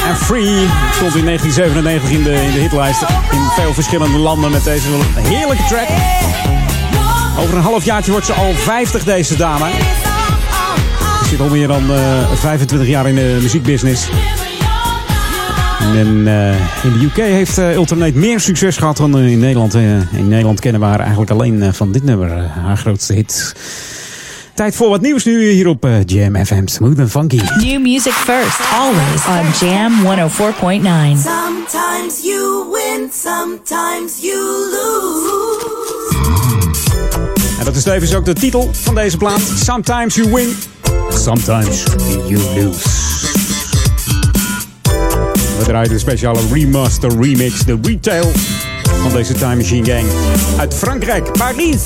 En Free stond in 1997 in de, in de hitlijsten. In veel verschillende landen met deze heerlijke track. Over een halfjaartje wordt ze al 50, deze dame. Ze zit al meer dan eh, 25 jaar in de muziekbusiness. En eh, in de UK heeft eh, Ultranate meer succes gehad dan in Nederland. Eh, in Nederland kennen we haar eigenlijk alleen eh, van dit nummer, eh, haar grootste hit. Tijd voor wat nieuws nu hier op eh, Jam FM. Smooth and funky. New music first, always on Jam 104.9. Sometimes you win, sometimes you lose. En dat is tevens ook de titel van deze plaat. Sometimes you win, sometimes you lose. We draaien een speciale remaster remix, de retail van deze Time Machine Gang. Uit Frankrijk, Paris.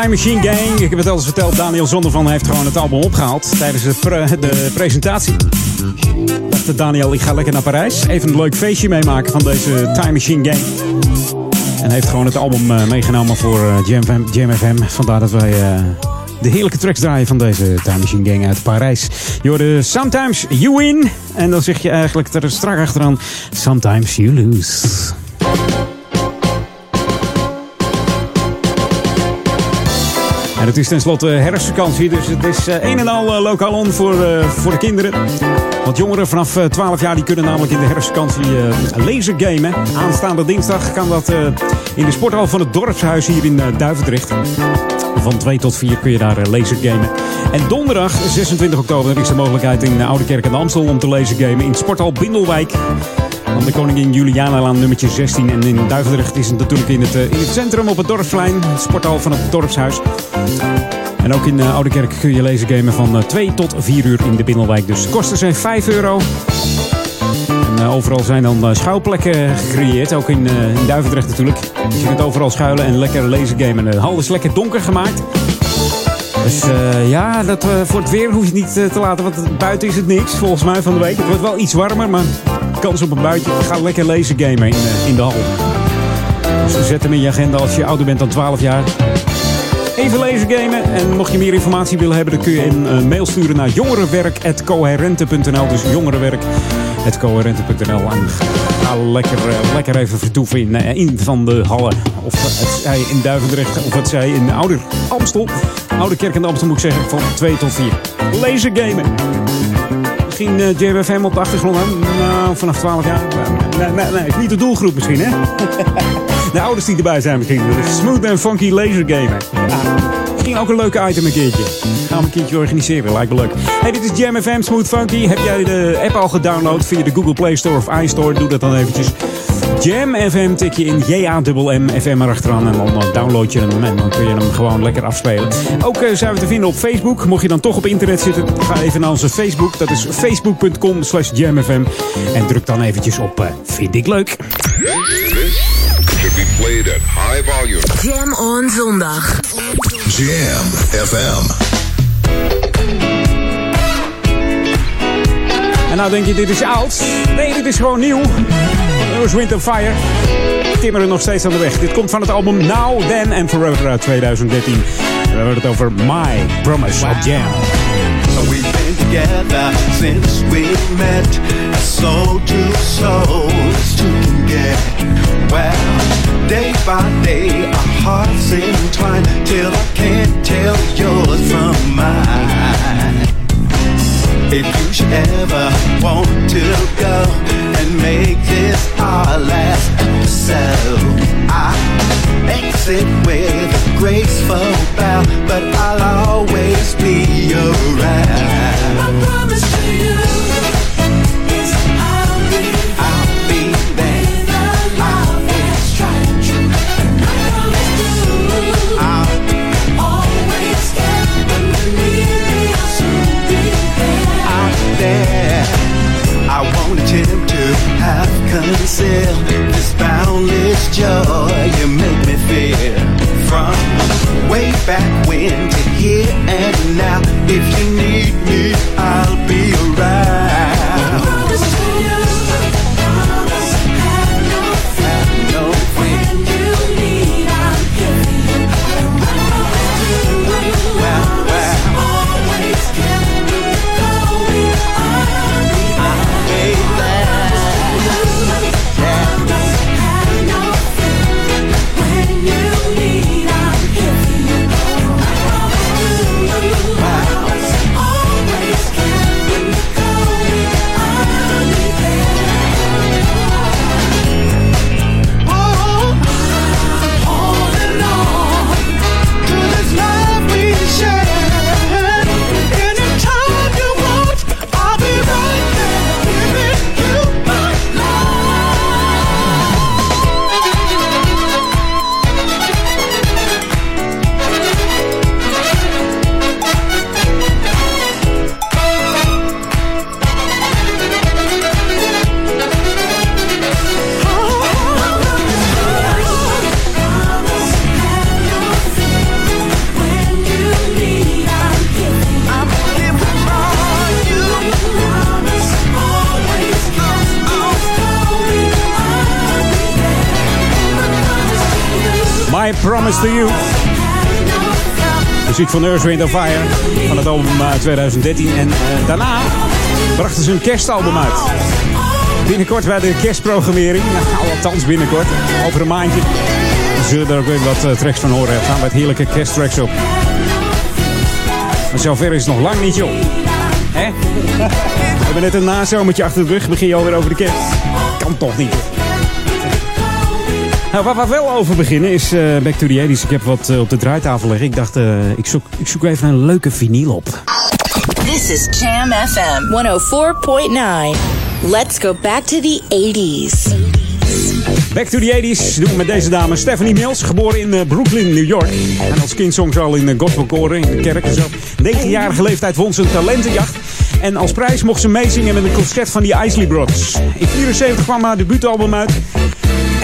Time Machine Gang. Ik heb het al eens verteld. Daniel Zondervan heeft gewoon het album opgehaald tijdens de, de presentatie. Dacht Daniel, ik ga lekker naar Parijs. Even een leuk feestje meemaken van deze Time Machine Gang. En heeft gewoon het album eh, meegenomen voor eh, Jam, FM. Vandaar dat wij eh, de heerlijke tracks draaien van deze Time Machine Gang uit Parijs. Je Sometimes You Win. En dan zeg je eigenlijk er strak achteraan Sometimes You Lose. En het is tenslotte herfstvakantie, dus het is eh, een en al eh, lokaal on voor, eh, voor de kinderen. Want jongeren vanaf eh, 12 jaar die kunnen namelijk in de herfstvakantie eh lasergamen. Aanstaande dinsdag kan dat in de sporthal van het dorpshuis hier in Duivendrecht. Van 2 tot 4 kun je daar eh, lasergamen. En donderdag 26 oktober is de mogelijkheid in Oude Kerk en Amstel om te lasergamen in sporthal Bindelwijk. Aan de Koningin Julianalaan nummertje 16. En in Duivendrecht is het natuurlijk in het, eh, in het centrum op het dorpsplein. Het sporthal van het dorpshuis. En ook in eh, Oude Kerk kun je lasergamen van eh, 2 tot 4 uur in de Binnenwijk. Dus kosten zijn 5 euro. En eh, overal zijn dan eh, schuilplekken gecreëerd. Ook in, eh, Duivendrecht natuurlijk. Dus je kunt overal schuilen en lekker lasergamen. De hal is lekker donker gemaakt. Dus eh, ja, dat, eh, voor het weer hoef je niet eh, te laten. Want buiten is het niks volgens mij van de week. Het wordt wel iets warmer, maar kans op een buitje. Ga lekker lasergamen in, eh, in de hal. Dus zet hem in je agenda als je ouder bent dan 12 jaar. Even lasergamen. En mocht je meer informatie willen hebben, dan kun je een eh, mail sturen naar jongerenwerk.coherente.nl. Dus jongerenwerk.coherente.nl. En ga lekker, eh, lekker even vertoeven in, in van de hallen. Of het zij in Duivendrecht, of het zij in Ouder Amstel. Oude Kerk en Amstel moet ik zeggen, van 2 tot 4. Lasergamen. Misschien uh, op de achtergrond. Nou, vanaf 12 jaar. Nee, nee, nee, niet de doelgroep misschien, hè? [laughs] De ouders die erbij zijn misschien. Smooth en funky laser gamen. Ja, misschien ook een leuke item een keertje. Gaan we een keertje organiseren, lijkt me leuk. Hey, dit is Jam Smooth Funky. Heb jij de app al gedownload via de Google Play Store of iStore? Doe dat dan eventjes. Jam FM tik je in J-A-M-M FM erachteraan en dan eh, download je hem en dan kun je hem gewoon lekker afspelen. Ook eh, zijn we te vinden op Facebook. Mocht je dan toch op internet zitten, ga even naar onze Facebook. Dat is facebook.com slash jamfm. En druk dan eventjes op eh, vind ik leuk. This should be played at high volume. Jam on zondag. Jam FM. En nou denk je, dit is oud. Nee, dit is gewoon nieuw. Earth, Wind and Fire. Timmeren nog steeds aan de weg. Dit komt van het album Now, Then and Forever uit 2013. En we hebben het over My Promise op Jam. We've been together since we met, soul to soul to get. Well, day by day, our hearts entwine till I can't tell yours from mine. If you should ever want to go and make this our last episode, I exit with graceful Van Earth, Wind Fire van het album uit 2013. En uh, daarna brachten ze een kerstalbum uit. Binnenkort bij de kerstprogrammering. Nou, althans binnenkort. Over een maandje. We zullen er ook weer wat uh, tracks van horen. Gaan wat heerlijke kersttracks op. Maar zover is het nog lang niet, joh. Hè? We hebben net een nazomertje achter de rug. Begin je alweer over de kerst. Kan toch niet. Nou, waar we wel over beginnen is uh, Back to the 80s. Ik heb wat uh, op de draaitafel liggen. Ik dacht, uh, ik, zoek, ik zoek even een leuke vinyl op. This is Jam FM 104.9. Let's go back to the 80s. Back to the 80s doen we met deze dame Stephanie Mills, geboren in Brooklyn, New York. En als kind zong ze al in de gospelkoren, in de kerk en zo. 19-jarige leeftijd won ze een talentenjacht. En als prijs mocht ze meezingen met een concert van die Isley Brothers. In 74 kwam haar debuutalbum uit.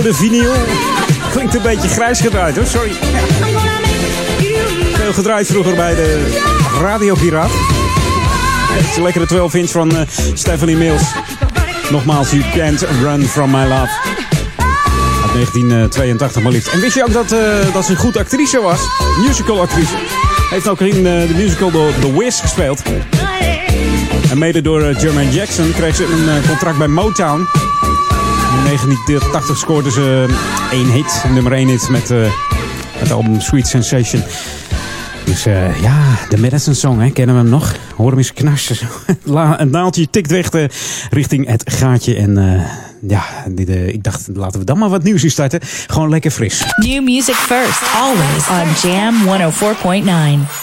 oude vinyl. Klinkt een beetje grijs gedraaid hoor, sorry. Veel gedraaid vroeger bij de Radio Piraat. Een lekkere 12 inch van eh, Stephanie Mills. Nogmaals, You Can't Run From My Love. Uit 1982 maar liefst. En wist je ook dat, eh, dat ze een goed actrice was? Musical actrice. Heeft ook in eh, de musical The, Wiz gespeeld. En mede door Jermaine Jackson kreeg ze een contract bij Motown. In 1980 scoorde ze eh, één hit, nummer één hit met eh, het album Sweet Sensation. Dus eh, ja, de Madison Song, hè, kennen we hem nog? Hoor hem eens knarsen. [laughs] een naaldje tikt weg richting het gaatje. En ja, ik dacht, laten we dan maar wat nieuws in starten. Gewoon lekker fris. New music first, always on Jam 104.9.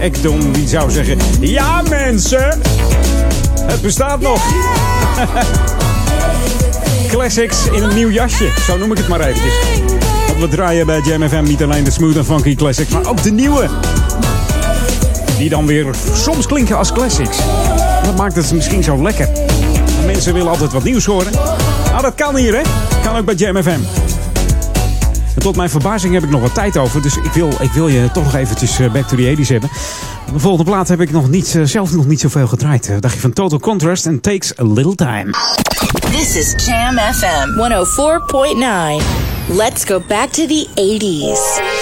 Ekdom die zou zeggen: Ja, mensen, het bestaat nog. [laughs] Classics in een nieuw jasje, zo noem ik het maar eventjes. Want we draaien bij Jam FM niet alleen de smooth en funky classics, maar ook de nieuwe. Die dan weer soms klinken als classics. Dat maakt het misschien zo lekker. Mensen willen altijd wat nieuws horen. Nou, dat kan hier, hè? Kan ook bij Jam FM. Tot mijn verbazing heb ik nog wat tijd over. Dus ik wil, ik wil je toch nog eventjes eh, back to the 80s hebben. De volgende plaat heb ik nog niet, eh, zelf nog niet zoveel gedraaid. Eh, dacht je van Total Contrast and Takes a Little Time. This is Jam FM 104.9. Let's go back to the 80s.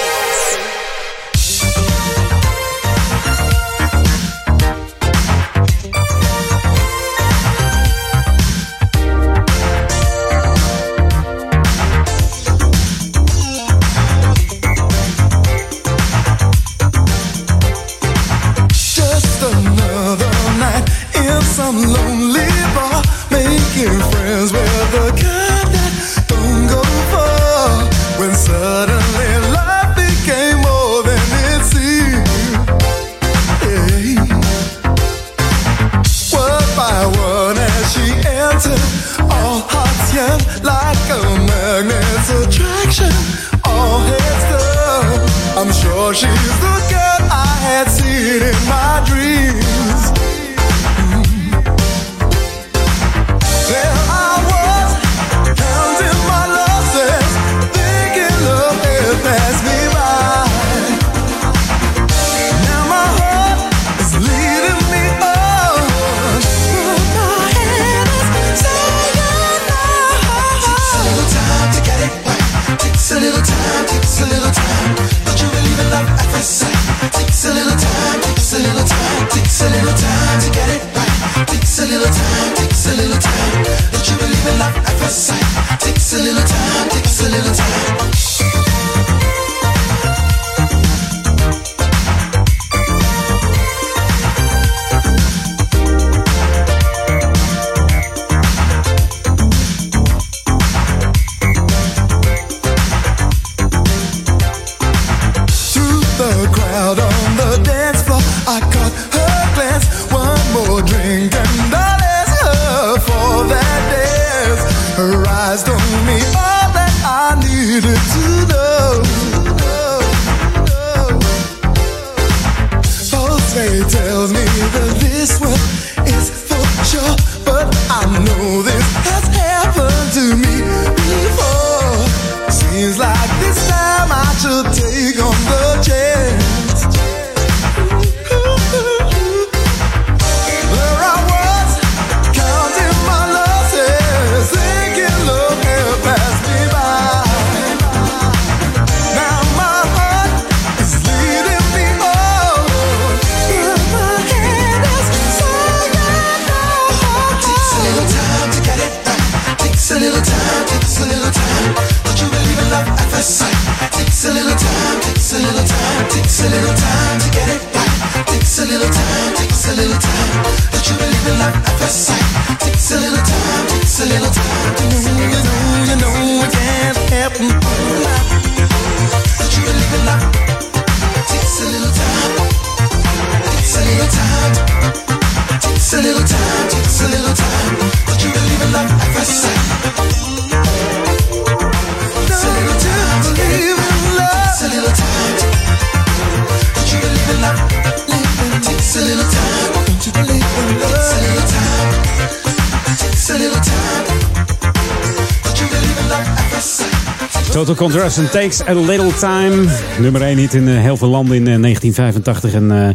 And Takes a Little Time. Nummer 1 hit in eh, heel veel landen in eh, 1985. En eh,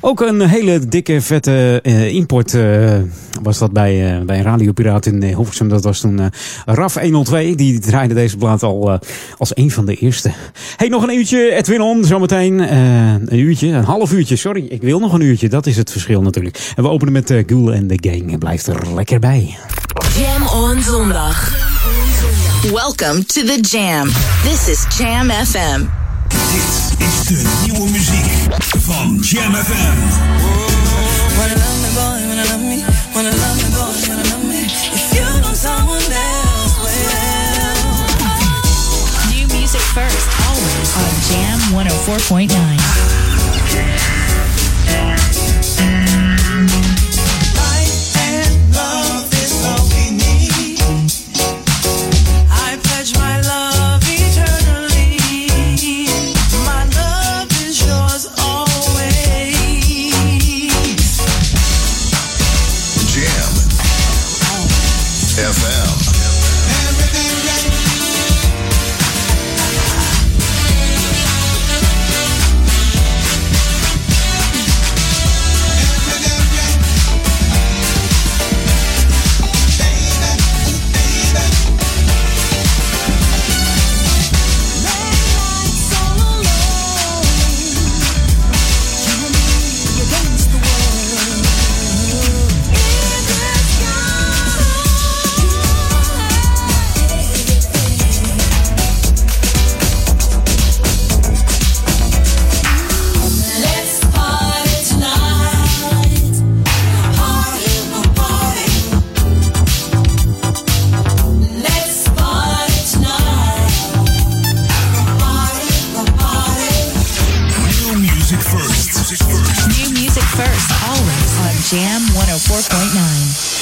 ook een hele dikke, vette eh, import eh, was dat bij, eh, bij Radio Piraat in eh, Hilversum. Dat was toen eh, RAF 102. Die draaide deze plaat al eh, als een van de eerste. Hey, nog een uurtje Edwin On. Zometeen eh, een uurtje, een half uurtje. Sorry, ik wil nog een uurtje. Dat is het verschil natuurlijk. En we openen met Ghoul en The Gang. Blijf er lekker bij. Jam on zondag. Welcome to the Jam. This is Jam FM. Dit is de nieuwe muziek van Jam FM. Wanna love me, boy, wanna love me, wanna love me, boy, wanna love me. If you want someone else, well. New music first, always on Jam 104.9.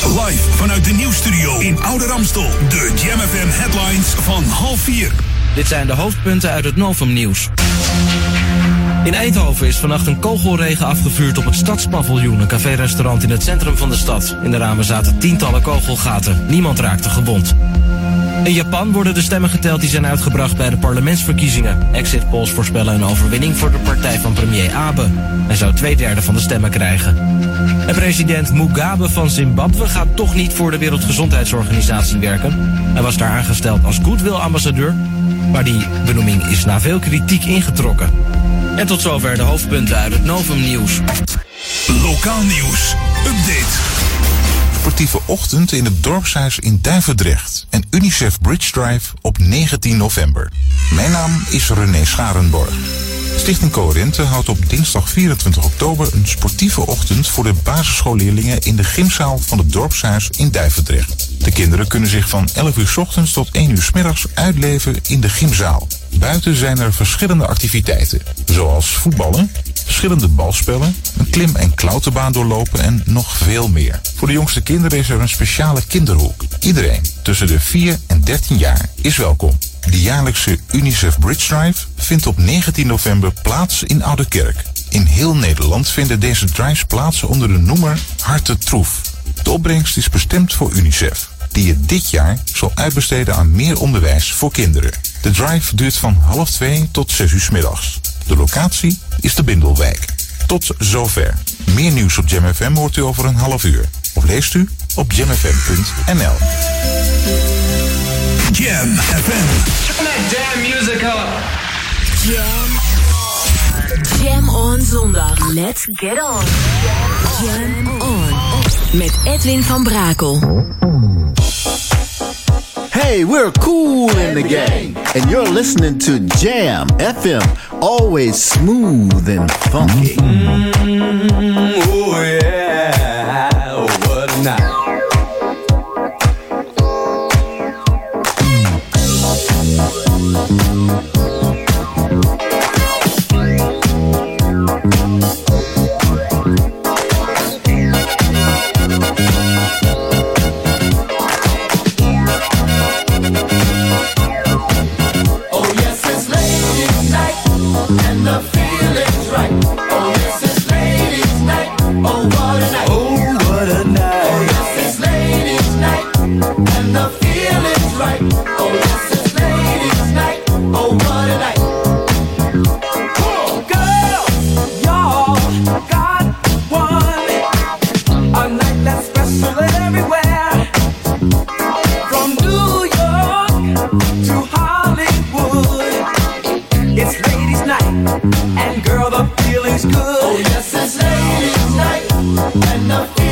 Live vanuit de nieuwstudio in Oude Ramstel. De Jam FM headlines van half vier. Dit zijn de hoofdpunten uit het Novum nieuws. In Eindhoven is vannacht een kogelregen afgevuurd op het Stadspaviljoen, een café-restaurant in het centrum van de stad. In de ramen zaten tientallen kogelgaten. Niemand raakte gewond. In Japan worden de stemmen geteld die zijn uitgebracht bij de parlementsverkiezingen. Exit polls voorspellen een overwinning voor de partij van premier Abe. Hij zou twee derde van de stemmen krijgen. En president Mugabe van Zimbabwe gaat toch niet voor de Wereldgezondheidsorganisatie werken. Hij was daar aangesteld als goodwill-ambassadeur, maar die benoeming is na veel kritiek ingetrokken. En tot zover de hoofdpunten uit het Novum nieuws. Lokaal nieuws. Update. Sportieve ochtend in het dorpshuis in Duivendrecht. En UNICEF Bridge Drive op 19 november. Mijn naam is René Scharenborg. Stichting Coherente houdt op dinsdag 24 oktober een sportieve ochtend voor de basisschoolleerlingen in de gymzaal van het dorpshuis in Duivendrecht. De kinderen kunnen zich van 11 uur 's ochtends tot 1 uur 's middags uitleven in de gymzaal. Buiten zijn er verschillende activiteiten, zoals voetballen, verschillende balspellen, een klim- en klauterbaan doorlopen en nog veel meer. Voor de jongste kinderen is er een speciale kinderhoek. Iedereen tussen de 4 en 13 jaar is welkom. De jaarlijkse UNICEF Bridge Drive vindt op 19 november plaats in Oude Kerk. In heel Nederland vinden deze drives plaats onder de noemer Harte Troef. De opbrengst is bestemd voor UNICEF, die het dit jaar zal uitbesteden aan meer onderwijs voor kinderen. De drive duurt van half twee tot 6 uur middags. De locatie is de Bindelwijk. Tot zover. Meer nieuws op Jam FM hoort u over een half uur. Of leest u op jamfm.nl. Jam FM. Turn that damn music up. Jam. Jam on zondag. Let's get on. Jam on. Met Edwin van Brakel. Hey, we're cool in the gang, and you're listening to Jam FM, always smooth and funky. Oh yeah, and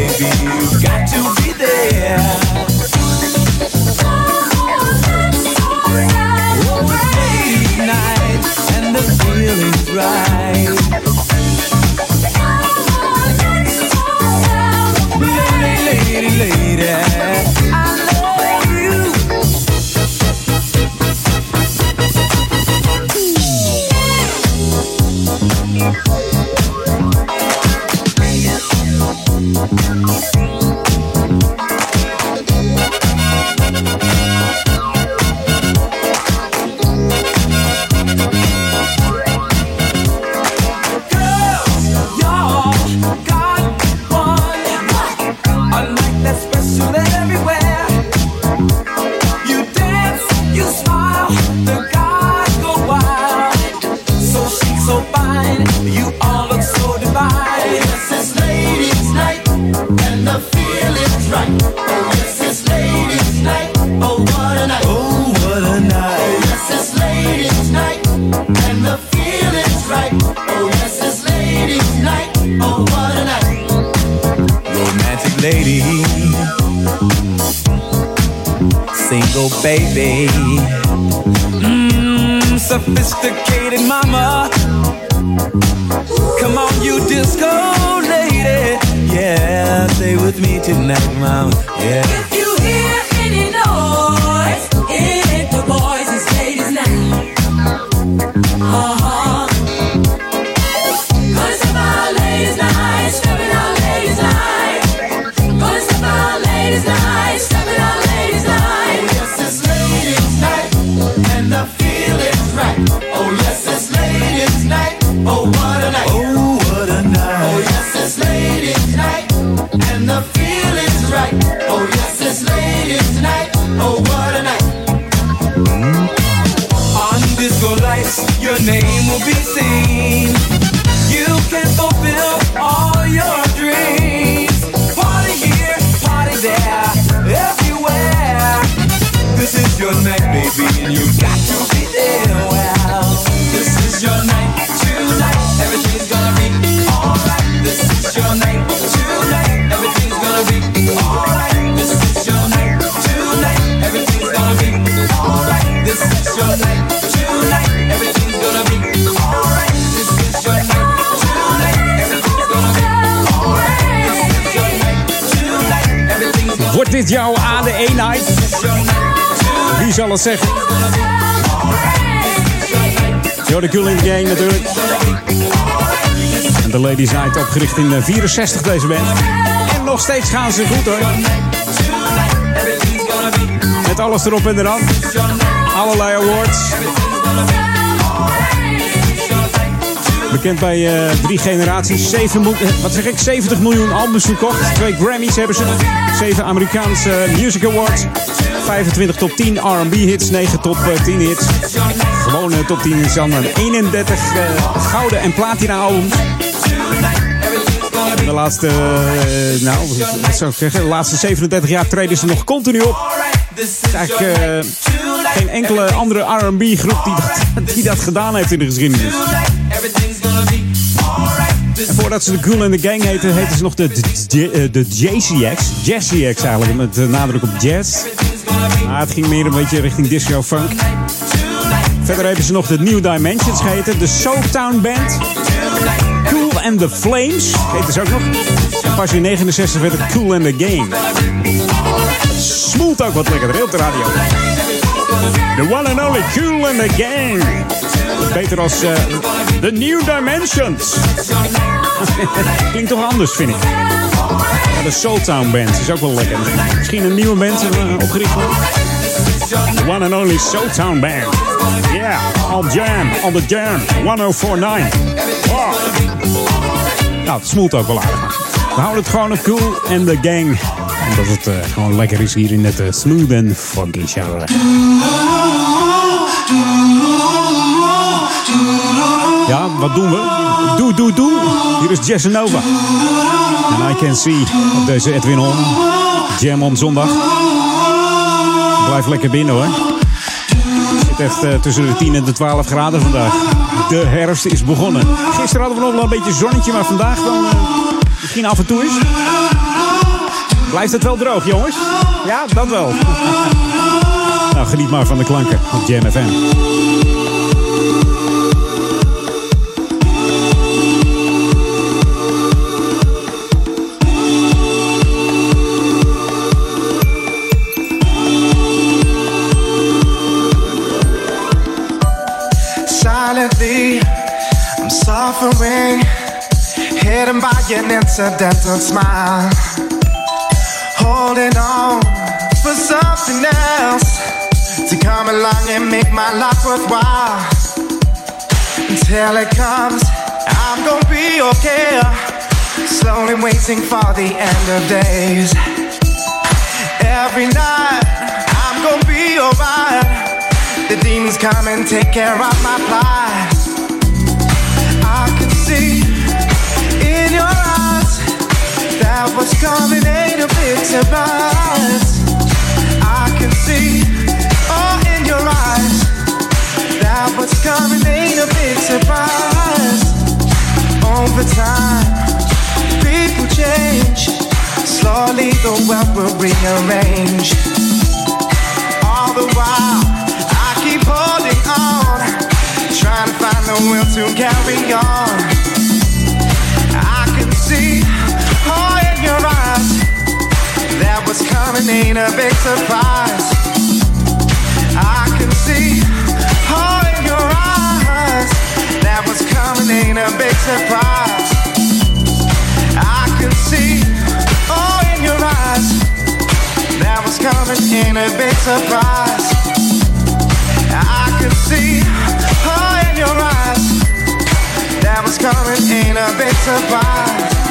baby. You got to be there. Night, and the feeling's right. Opgericht in eh, 64 deze band. En nog steeds gaan ze goed hoor. Met alles erop en eraan. Allerlei awards. Bekend bij eh, drie generaties. Zeven, mo- eh, wat zeg ik? 70 miljoen albums verkocht. Twee Grammys hebben ze. Zeven Amerikaanse eh, Music Awards. 25 top 10 R&B hits. 9 top eh, 10 hits. Gewone top 10 is dan een 31 eh, gouden en platina albums. De laatste, eh, nou, wat zou ik zeggen? De laatste 37 jaar treden ze nog continu op. Eh, geen enkele andere R&B groep die dat, die dat gedaan heeft in de geschiedenis. En voordat ze de Cool and the Gang heten, heten ze nog de, de, de, de JCX. JazzCX eigenlijk, met eh, nadruk op jazz. Maar het ging meer een beetje richting disco funk. Verder hebben ze nog de New Dimensions geheten. De Soaptown Band. And the Flames heten ze ook nog. En pas in 69 werd het Cool and the Gang. Smoelt ook wat lekkerder op de radio. The one and only Cool and the Gang. Beter als eh, The New Dimensions. [laughs] Klinkt toch anders, vind ik. Ja, de Soultown Band is ook wel lekker. Misschien een nieuwe band eh, opgericht. The one and only Soultown Band. On Jam, on the Jam, 1049. Wow. Nou, het smoelt ook wel aardig. We houden het gewoon op Cool and the Gang. Omdat het eh, gewoon lekker is hier in het eh, smooth en funky genre. Ja, wat doen we? Doe, doe, doe. Hier is Jess Nova. En I Can See op deze Edwin On. Jam on zondag. Blijf lekker binnen hoor. Het eh, tussen de 10 en de 12 graden vandaag. De herfst is begonnen. Gisteren hadden we nog wel een beetje zonnetje, maar vandaag dan eh, misschien af en toe is. Blijft het wel droog, jongens? Ja, dat wel. [laughs] nou, geniet maar van de klanken op Jam I'm suffering, hidden by an incidental smile. Holding on for something else to come along and make my life worthwhile. Until it comes, I'm gonna be okay. Slowly waiting for the end of days. Every night, I'm gonna be alright. The demons come and take care of my plight. See in your eyes that what's coming ain't a big surprise. I can see oh in your eyes that what's coming ain't a big surprise. Over time, people change. Slowly the world will rearrange. All the while, I keep holding on, trying to find the will to carry on. Coming ain't a big surprise. I can see, oh, in your eyes, that what's coming ain't a big surprise. I can see, oh, in your eyes, that what's coming ain't a big surprise. I can see, oh, in your eyes, that what's coming ain't a big surprise.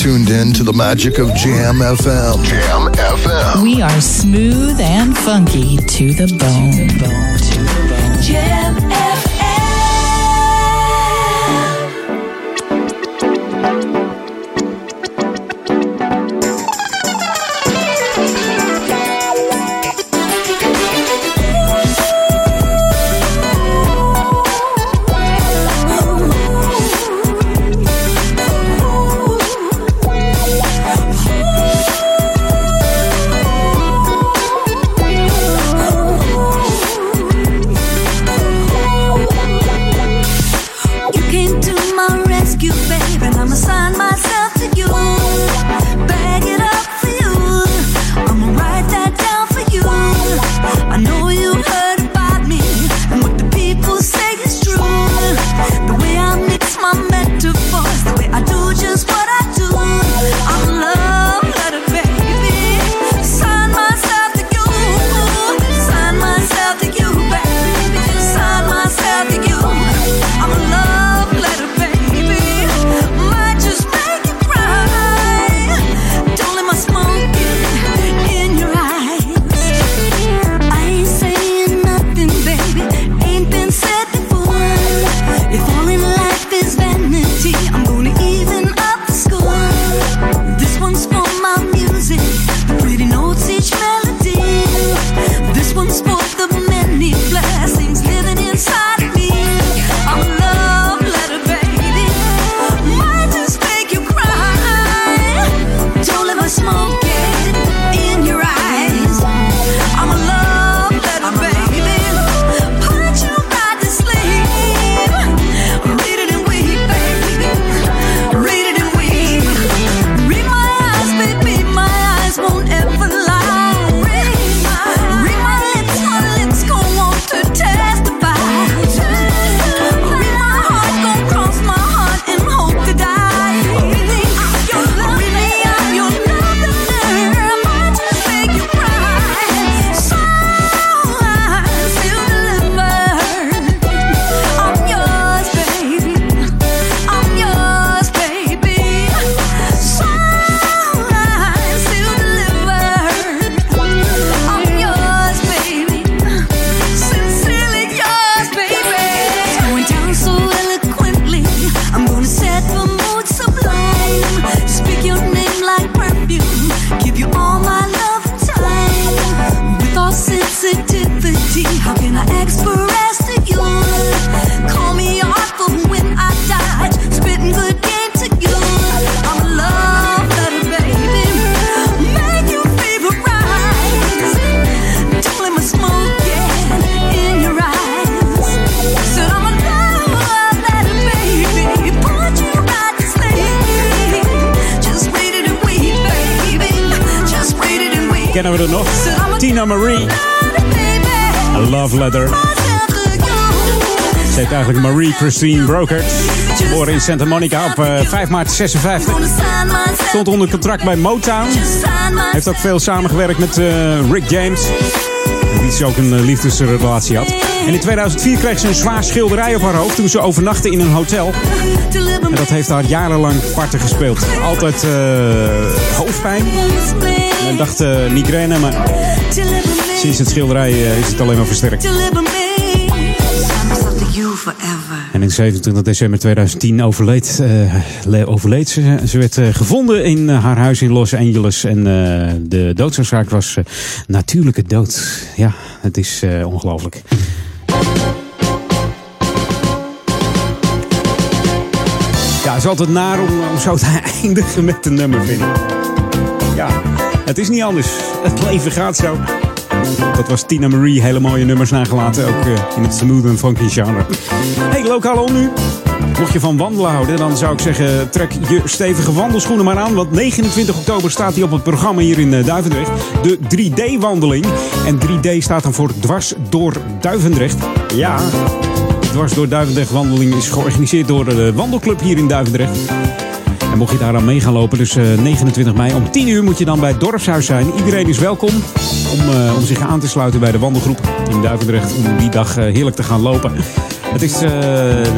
Tuned in to the magic of Jam FM. Jam FM. We are smooth and funky to the bone. Jam You Christine Brokert. Geboren in Santa Monica op eh, 5 maart 56. Stond onder contract bij Motown. Heeft ook veel samengewerkt met eh, Rick James. Wie ze ook een eh, liefdesrelatie had. En in 2004 kreeg ze een zwaar schilderij op haar hoofd toen ze overnachtte in een hotel. En dat heeft haar jarenlang parten gespeeld. Altijd eh, hoofdpijn. En dacht eh, migraine, maar sinds het schilderij eh, is het alleen maar versterkt. En in 27 december 2010 overleed, eh, le- overleed ze. Ze werd eh, gevonden in eh, haar huis in Los Angeles. En de doodsoorzaak was natuurlijke dood. Ja, het is ongelooflijk. Ja, het is altijd naar om, om zo te [laughs] eindigen met een nummer, vind ik. Ja, het is niet anders. Het leven gaat zo. Dat was Tina Marie. Hele mooie nummers nagelaten. Ook eh, in het smooth en funky genre. Hey, lokaal om nu. Mocht je van wandelen houden, dan zou ik zeggen: trek je stevige wandelschoenen maar aan. Want 29 oktober staat hij op het programma hier in eh, Duivendrecht. De 3D-wandeling. En 3D staat dan voor dwars door Duivendrecht. Ja, dwars door Duivendrecht wandeling is georganiseerd door de wandelclub hier in Duivendrecht. En mocht je daaraan mee gaan lopen, dus eh, 29 mei om 10 uur moet je dan bij het dorpshuis zijn. Iedereen is welkom om, eh, om zich aan te sluiten bij de wandelgroep in Duivendrecht. Om die dag eh, heerlijk te gaan lopen. Het is eh,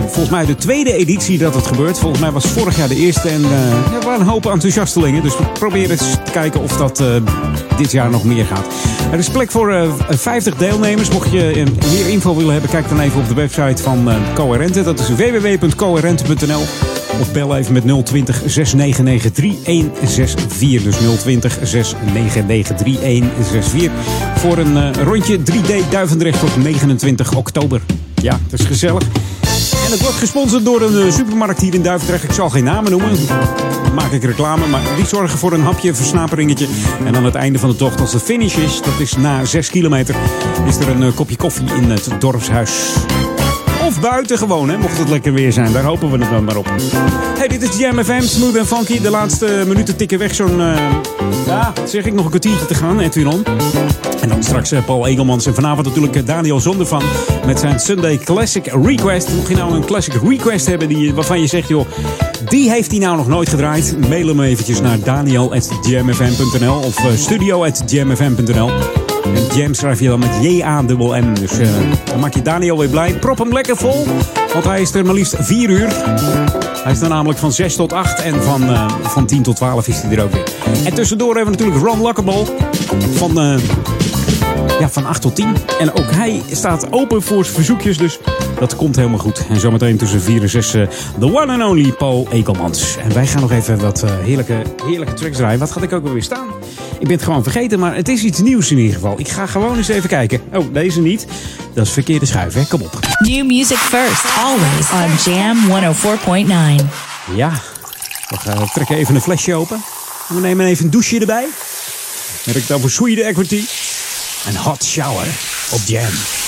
volgens mij de tweede editie dat het gebeurt. Volgens mij was vorig jaar de eerste. En eh, er waren een hoop enthousiastelingen. Dus we proberen eens te kijken of dat eh, dit jaar nog meer gaat. Er is plek voor eh, 50 deelnemers. Mocht je eh, meer info willen hebben, kijk dan even op de website van eh Coherente. Dat is www.coherente.nl. Of bel even met 020 699 3164. Dus 020 699 3164. Voor een eh, rondje 3D Duivendrecht op 29 oktober. Ja, dat is gezellig. En het wordt gesponsord door een eh, supermarkt hier in Duivendrecht. Ik zal geen namen noemen. Dan maak ik reclame. Maar die zorgen voor een hapje, versnaperingetje. En aan het einde van de tocht, als de finish is, dat is na 6 kilometer, is er een eh, kopje koffie in het dorpshuis. Of buiten gewoon, hè, mocht het lekker weer zijn. Daar hopen we het dan maar op. Hey, dit is Jam FM, smooth en funky. De laatste minuten tikken weg zo'n... eh, ja, zeg ik, nog een kwartiertje te gaan, Edwin On. En dan straks eh, Paul Egelmans. En vanavond natuurlijk eh, Daniel Zondervan met zijn Sunday Classic Request. Mocht je nou een Classic Request hebben die, waarvan je zegt, joh... Die heeft hij nou nog nooit gedraaid. Mail hem eventjes naar daniel.jamfm.nl of studio.jamfm.nl. En Jam schrijf je dan met J-A-M-M. Dus eh, dan maak je Daniel weer blij. Prop hem lekker vol, want hij is er maar liefst 4 uur. Hij is er namelijk van 6 tot 8 en van, eh, van 10 tot 12 is hij er ook weer. En tussendoor hebben we natuurlijk Ron Luckable van, eh, ja, van 8 tot 10. En ook hij staat open voor verzoekjes, dus dat komt helemaal goed. En zometeen tussen 4 en 6 eh, the one and only Paul Ekelmans. En wij gaan nog even wat heerlijke, heerlijke tracks draaien. Wat gaat ik ook weer staan? Ik ben het gewoon vergeten, maar het is iets nieuws in ieder geval. Ik ga gewoon eens even kijken. Oh, deze niet. Dat is verkeerde schuif, hè? Kom op. New music first, always on Jam 104.9. Ja, we gaan trekken even een flesje open. En we nemen even een douche erbij. Merk dan voor Sweden Equity. Een hot shower op Jam.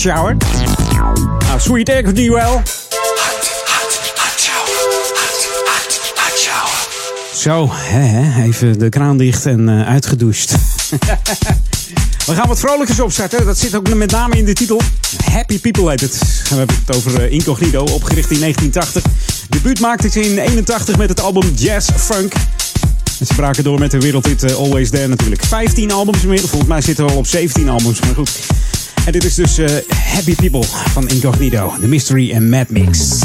Shower? Nou, Sweet Egg wel. Zo, hè, hè, even de kraan dicht en eh, uitgedoucht. [laughs] We gaan wat vrolijkers opstarten. Dat zit ook met name in de titel. Happy People heet het. We hebben het over eh, Incognito, opgericht in 1980. Debuut maakte ze in 81 met het album Jazz Funk. En ze braken door met de wereldhit eh, Always There natuurlijk. 15 albums inmiddels. Volgens mij zitten we al op 17 albums, maar goed. En dit is dus eh, Happy People van Incognito. The Mystery and Mad Mix.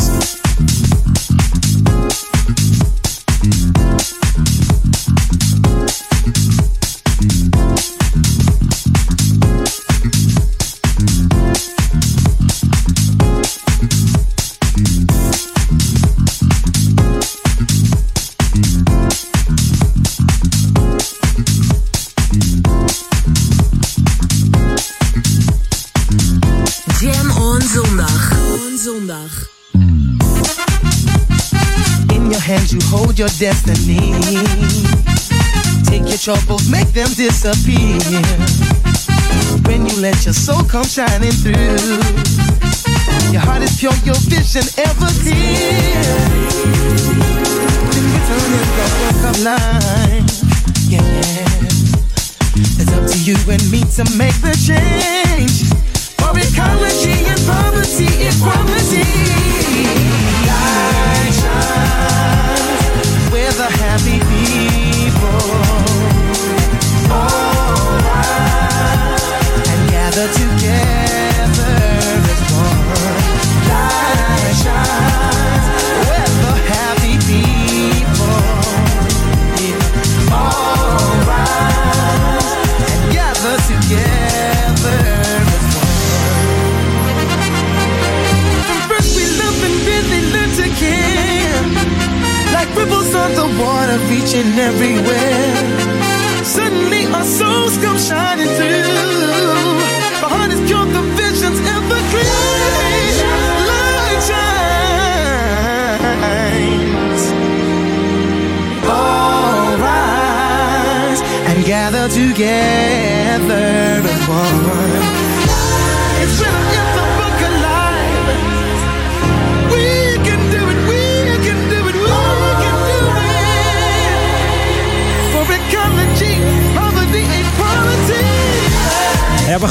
Your destiny. Take your troubles, make them disappear. When you let your soul come shining through. Your heart is pure, your vision ever clear. Then you turn in the book of life. Yeah, yeah. It's up to you and me to make the change. For ecology and poverty,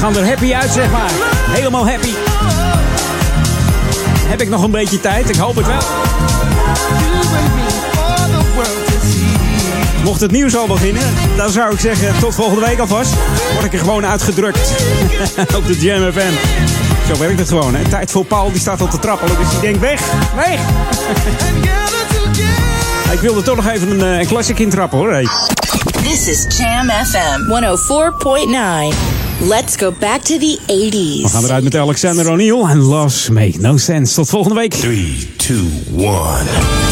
gaan er happy uit, zeg maar. Helemaal happy. Heb ik nog een beetje tijd? Ik hoop het wel. Mocht het nieuws al beginnen, dan zou ik zeggen tot volgende week alvast. Word ik er gewoon uitgedrukt [laughs] op de Jam FM. Zo werkt het gewoon. Hè? Tijd voor Paul, die staat al te trappelen, dus die denkt weg, weg. [laughs] ik wilde toch nog even een, eh, een classic intrappen hoor. Hey. This is Jam FM 104.9. Let's go back to the 80s. We gaan eruit met Alexander O'Neill en Loves Make No Sense. Tot volgende week. 3, 2, 1.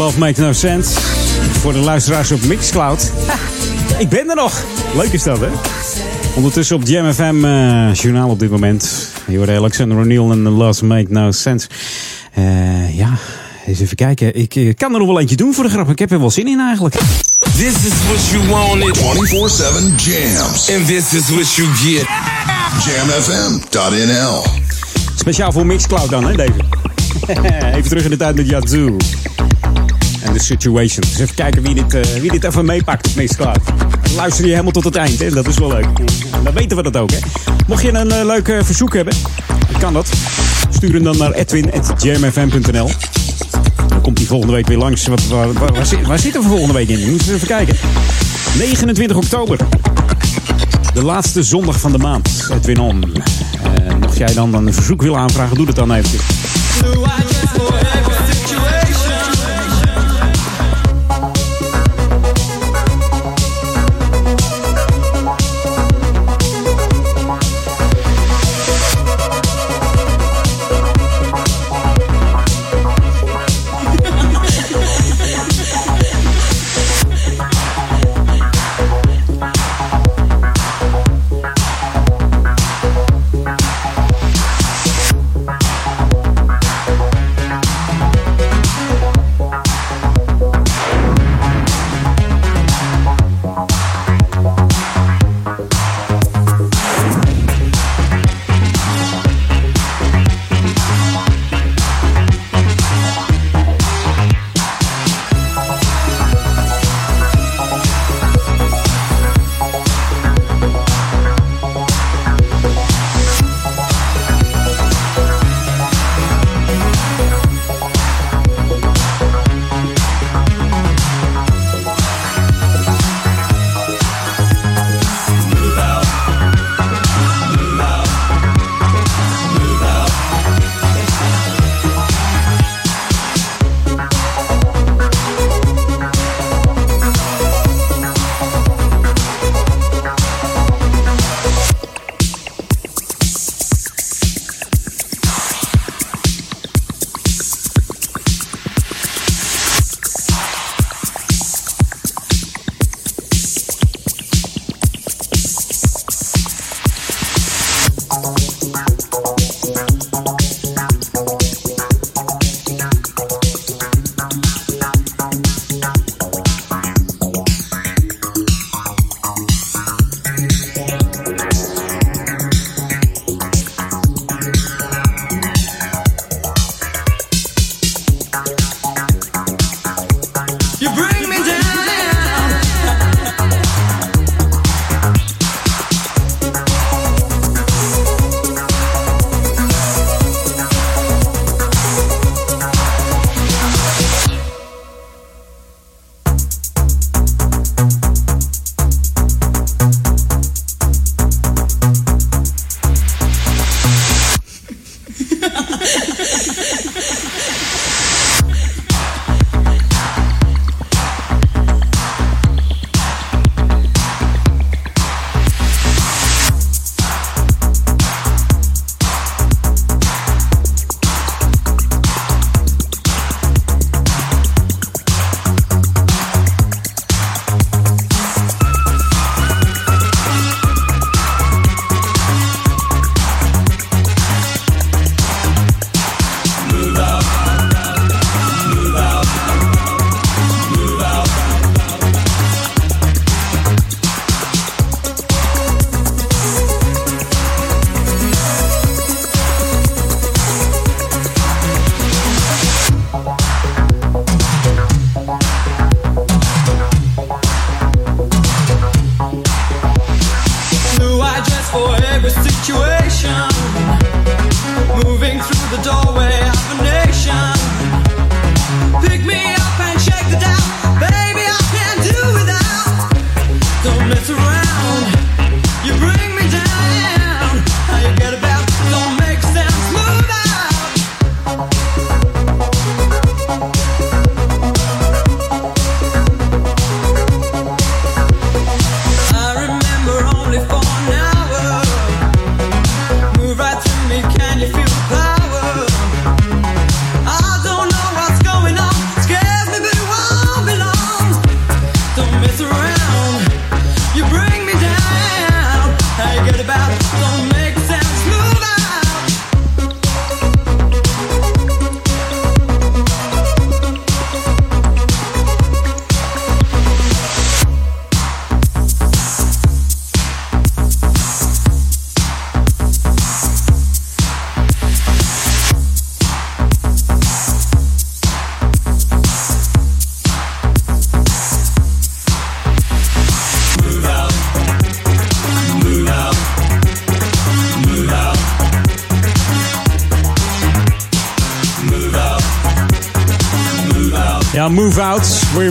Love Makes No Sense. Voor de luisteraars op Mixcloud. Ha, ik ben er nog. Leuk is dat, hè? Ondertussen op Jam FM eh, journaal op dit moment. Je hoort Alexander O'Neill en Love Makes No Sense. Eh, ja, eens even kijken. Ik eh, kan er nog wel eentje doen voor de grap. Ik heb er wel zin in eigenlijk. This is what you wanted. 24-7 jams. And this is what you get. Jamfm.nl Speciaal voor Mixcloud dan, hè, deze? [laughs] even terug in de tijd met Yazoo. De situation. Dus even kijken wie dit, eh, wie dit even meepakt op Mixcloud. Luister je helemaal tot het eind, hè? Dat is wel leuk. Dan weten we dat ook, hè? Mocht je een eh, leuk eh, verzoek hebben, kan dat. Stuur hem dan naar edwin.jamfm.nl Dan komt hij volgende week weer langs. Waar, waar, zit- waar zitten we volgende week in? We moeten even kijken. 29 oktober. De laatste zondag van de maand. Edwin On. Mocht jij dan een verzoek willen aanvragen, doe dat dan eventjes.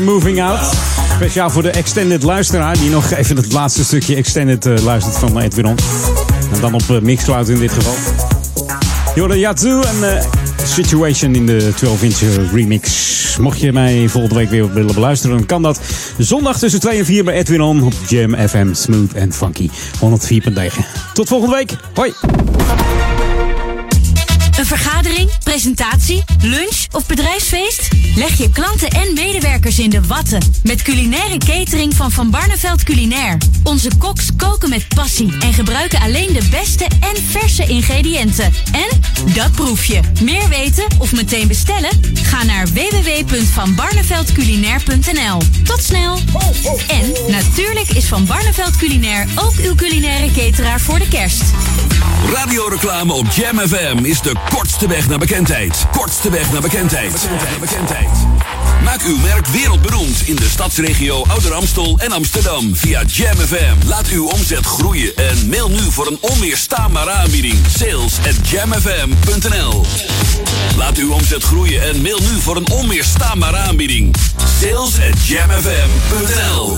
Moving out. Speciaal voor de extended luisteraar die nog even het laatste stukje extended eh, luistert van Edwin On. En dan op eh, Mixcloud in dit geval. Jordan Yazoo en eh, Situation in de 12-inch remix. Mocht je mij volgende week weer willen beluisteren, dan kan dat zondag tussen 2 en 4 bij Edwin On op Jam FM Smooth and Funky 104.9. Tot volgende week. Hoi. Een vergadering, presentatie, lunch of bedrijfsfeest? Leg je klanten en medewerkers in de watten met culinaire catering van Van Barneveld Culinair. Onze koks koken met passie en gebruiken alleen de beste en verse ingrediënten. En dat proef je. Meer weten of meteen bestellen? Ga naar www.vanbarneveldculinair.nl. Tot snel! En natuurlijk is Van Barneveld Culinair ook uw culinaire cateraar voor de kerst. Radioreclame op Jam FM is de kortste weg naar bekendheid. Kortste weg naar bekendheid. Bekendheid. bekendheid. Maak uw merk wereldberoemd in de stadsregio Ouder Amstel en Amsterdam via Jam FM. Laat uw omzet groeien en mail nu voor een onweerstaanbare aanbieding. Sales at jamfm.nl Laat uw omzet groeien en mail nu voor een onweerstaanbare aanbieding. Sales at jamfm.nl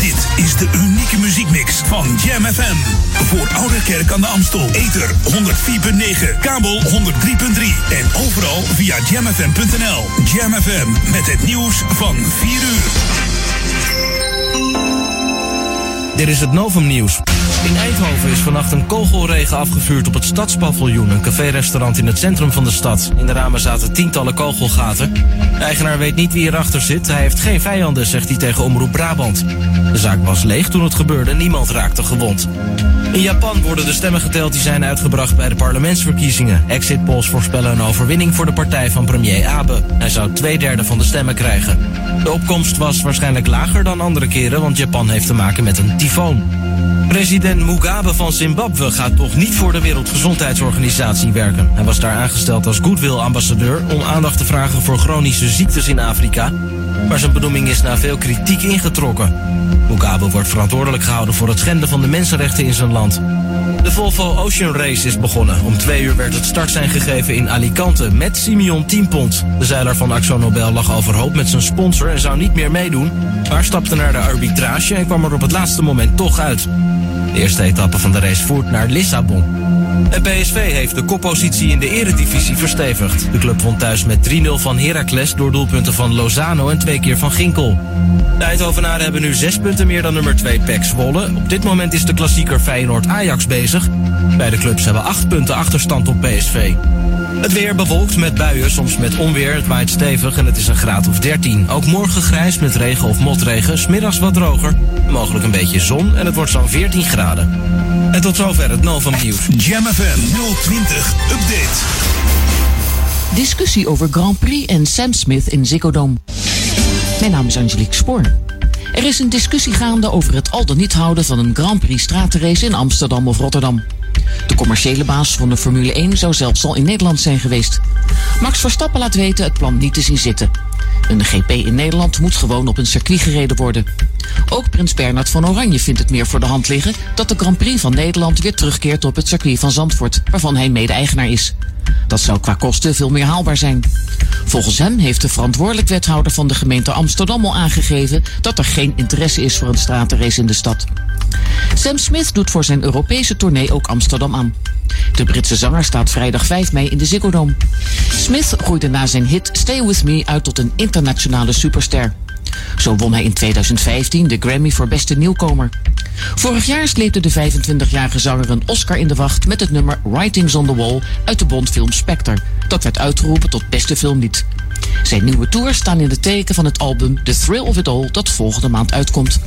Dit is de unieke muziekmix van Jam FM. Voor Oude Kerk aan de Amstel. Ether 104.9, kabel 103.3 en overal via jamfm.nl. Jam FM met het nieuws van 4 uur. Dit is het Novum Nieuws. In Eindhoven is vannacht een kogelregen afgevuurd op het Stadspaviljoen, een café-restaurant in het centrum van de stad. In de ramen zaten tientallen kogelgaten. De eigenaar weet niet wie erachter zit. Hij heeft geen vijanden, zegt hij tegen Omroep Brabant. De zaak was leeg toen het gebeurde, niemand raakte gewond. In Japan worden de stemmen geteld die zijn uitgebracht bij de parlementsverkiezingen. Exit polls voorspellen een overwinning voor de partij van premier Abe. Hij zou twee derde van de stemmen krijgen. De opkomst was waarschijnlijk lager dan andere keren, want Japan heeft te maken met een tyfoon. President Mugabe van Zimbabwe gaat toch niet voor de Wereldgezondheidsorganisatie werken. Hij was daar aangesteld als goodwill-ambassadeur om aandacht te vragen voor chronische ziektes in Afrika. Maar zijn benoeming is na veel kritiek ingetrokken. Mugabe wordt verantwoordelijk gehouden voor het schenden van de mensenrechten in zijn land. De Volvo Ocean Race is begonnen. Om twee uur werd het startsein gegeven in Alicante met Simeon Tienpont. De zeiler van Axo Nobel lag overhoop met zijn sponsor en zou niet meer meedoen. Maar stapte naar de arbitrage en kwam er op het laatste moment toch uit. De eerste etappe van de race voert naar Lissabon. En PSV heeft de koppositie in de eredivisie verstevigd. De club won thuis met 3-0 van Heracles door doelpunten van Lozano en twee keer van Ginkel. De Eindhovenaren hebben nu zes punten meer dan nummer 2 PEC Zwolle. Op dit moment is de klassieker Feyenoord-Ajax bezig. Beide clubs hebben acht punten achterstand op PSV. Het weer bewolkt met buien, soms met onweer. Het waait stevig en het is een graad of 13. Ook morgen grijs met regen of motregen. Smiddags wat droger. Mogelijk een beetje zon en het wordt zo'n 14 graden. En tot zover het Novum Nieuws. Jam FM 020 Update. Discussie over Grand Prix en Sam Smith in Ziggo Dome. Mijn naam is Angelique Spoor. Er is een discussie gaande over het al dan niet houden van een Grand Prix stratenrace in Amsterdam of Rotterdam. De commerciële baas van de Formule 1 zou zelfs al in Nederland zijn geweest. Max Verstappen laat weten het plan niet te zien zitten. Een GP in Nederland moet gewoon op een circuit gereden worden. Ook prins Bernard van Oranje vindt het meer voor de hand liggen dat de Grand Prix van Nederland weer terugkeert op het circuit van Zandvoort, waarvan hij mede-eigenaar is. Dat zou qua kosten veel meer haalbaar zijn. Volgens hem heeft de verantwoordelijk wethouder van de gemeente Amsterdam al aangegeven dat er geen interesse is voor een stratenrace in de stad. Sam Smith doet voor zijn Europese tournee ook Amsterdam aan. De Britse zanger staat vrijdag 5 mei in de Ziggo Dome. Smith groeide na zijn hit Stay With Me uit tot een internationale superster. Zo won hij in 2015 de Grammy voor beste nieuwkomer. Vorig jaar sleepte de 25-jarige zanger een Oscar in de wacht met het nummer Writings on the Wall uit de Bondfilm Spectre. Dat werd uitgeroepen tot beste filmlied. Zijn nieuwe tours staan in het teken van het album The Thrill of It All dat volgende maand uitkomt.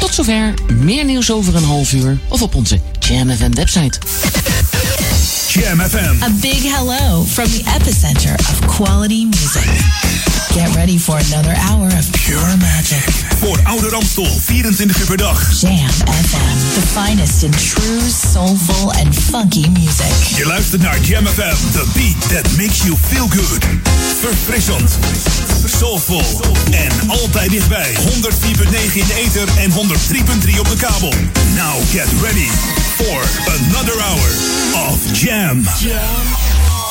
Tot zover, meer nieuws over een half uur of op onze Jam FM website. Jam FM. A big hello from the epicenter of quality music. Get ready for another hour of Pure magic. Voor Ouder Amstel, 24 uur per dag. Jam FM, the finest in true, soulful and funky music. Je luistert naar Jam FM, the beat that makes you feel good. Verfrissend, soulful en altijd dichtbij. 104.9 in de ether en 103.3 op de kabel. Now get ready for another hour of Jam. Jam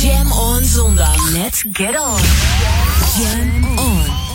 Jam on zondag. Let's get on. Jam on.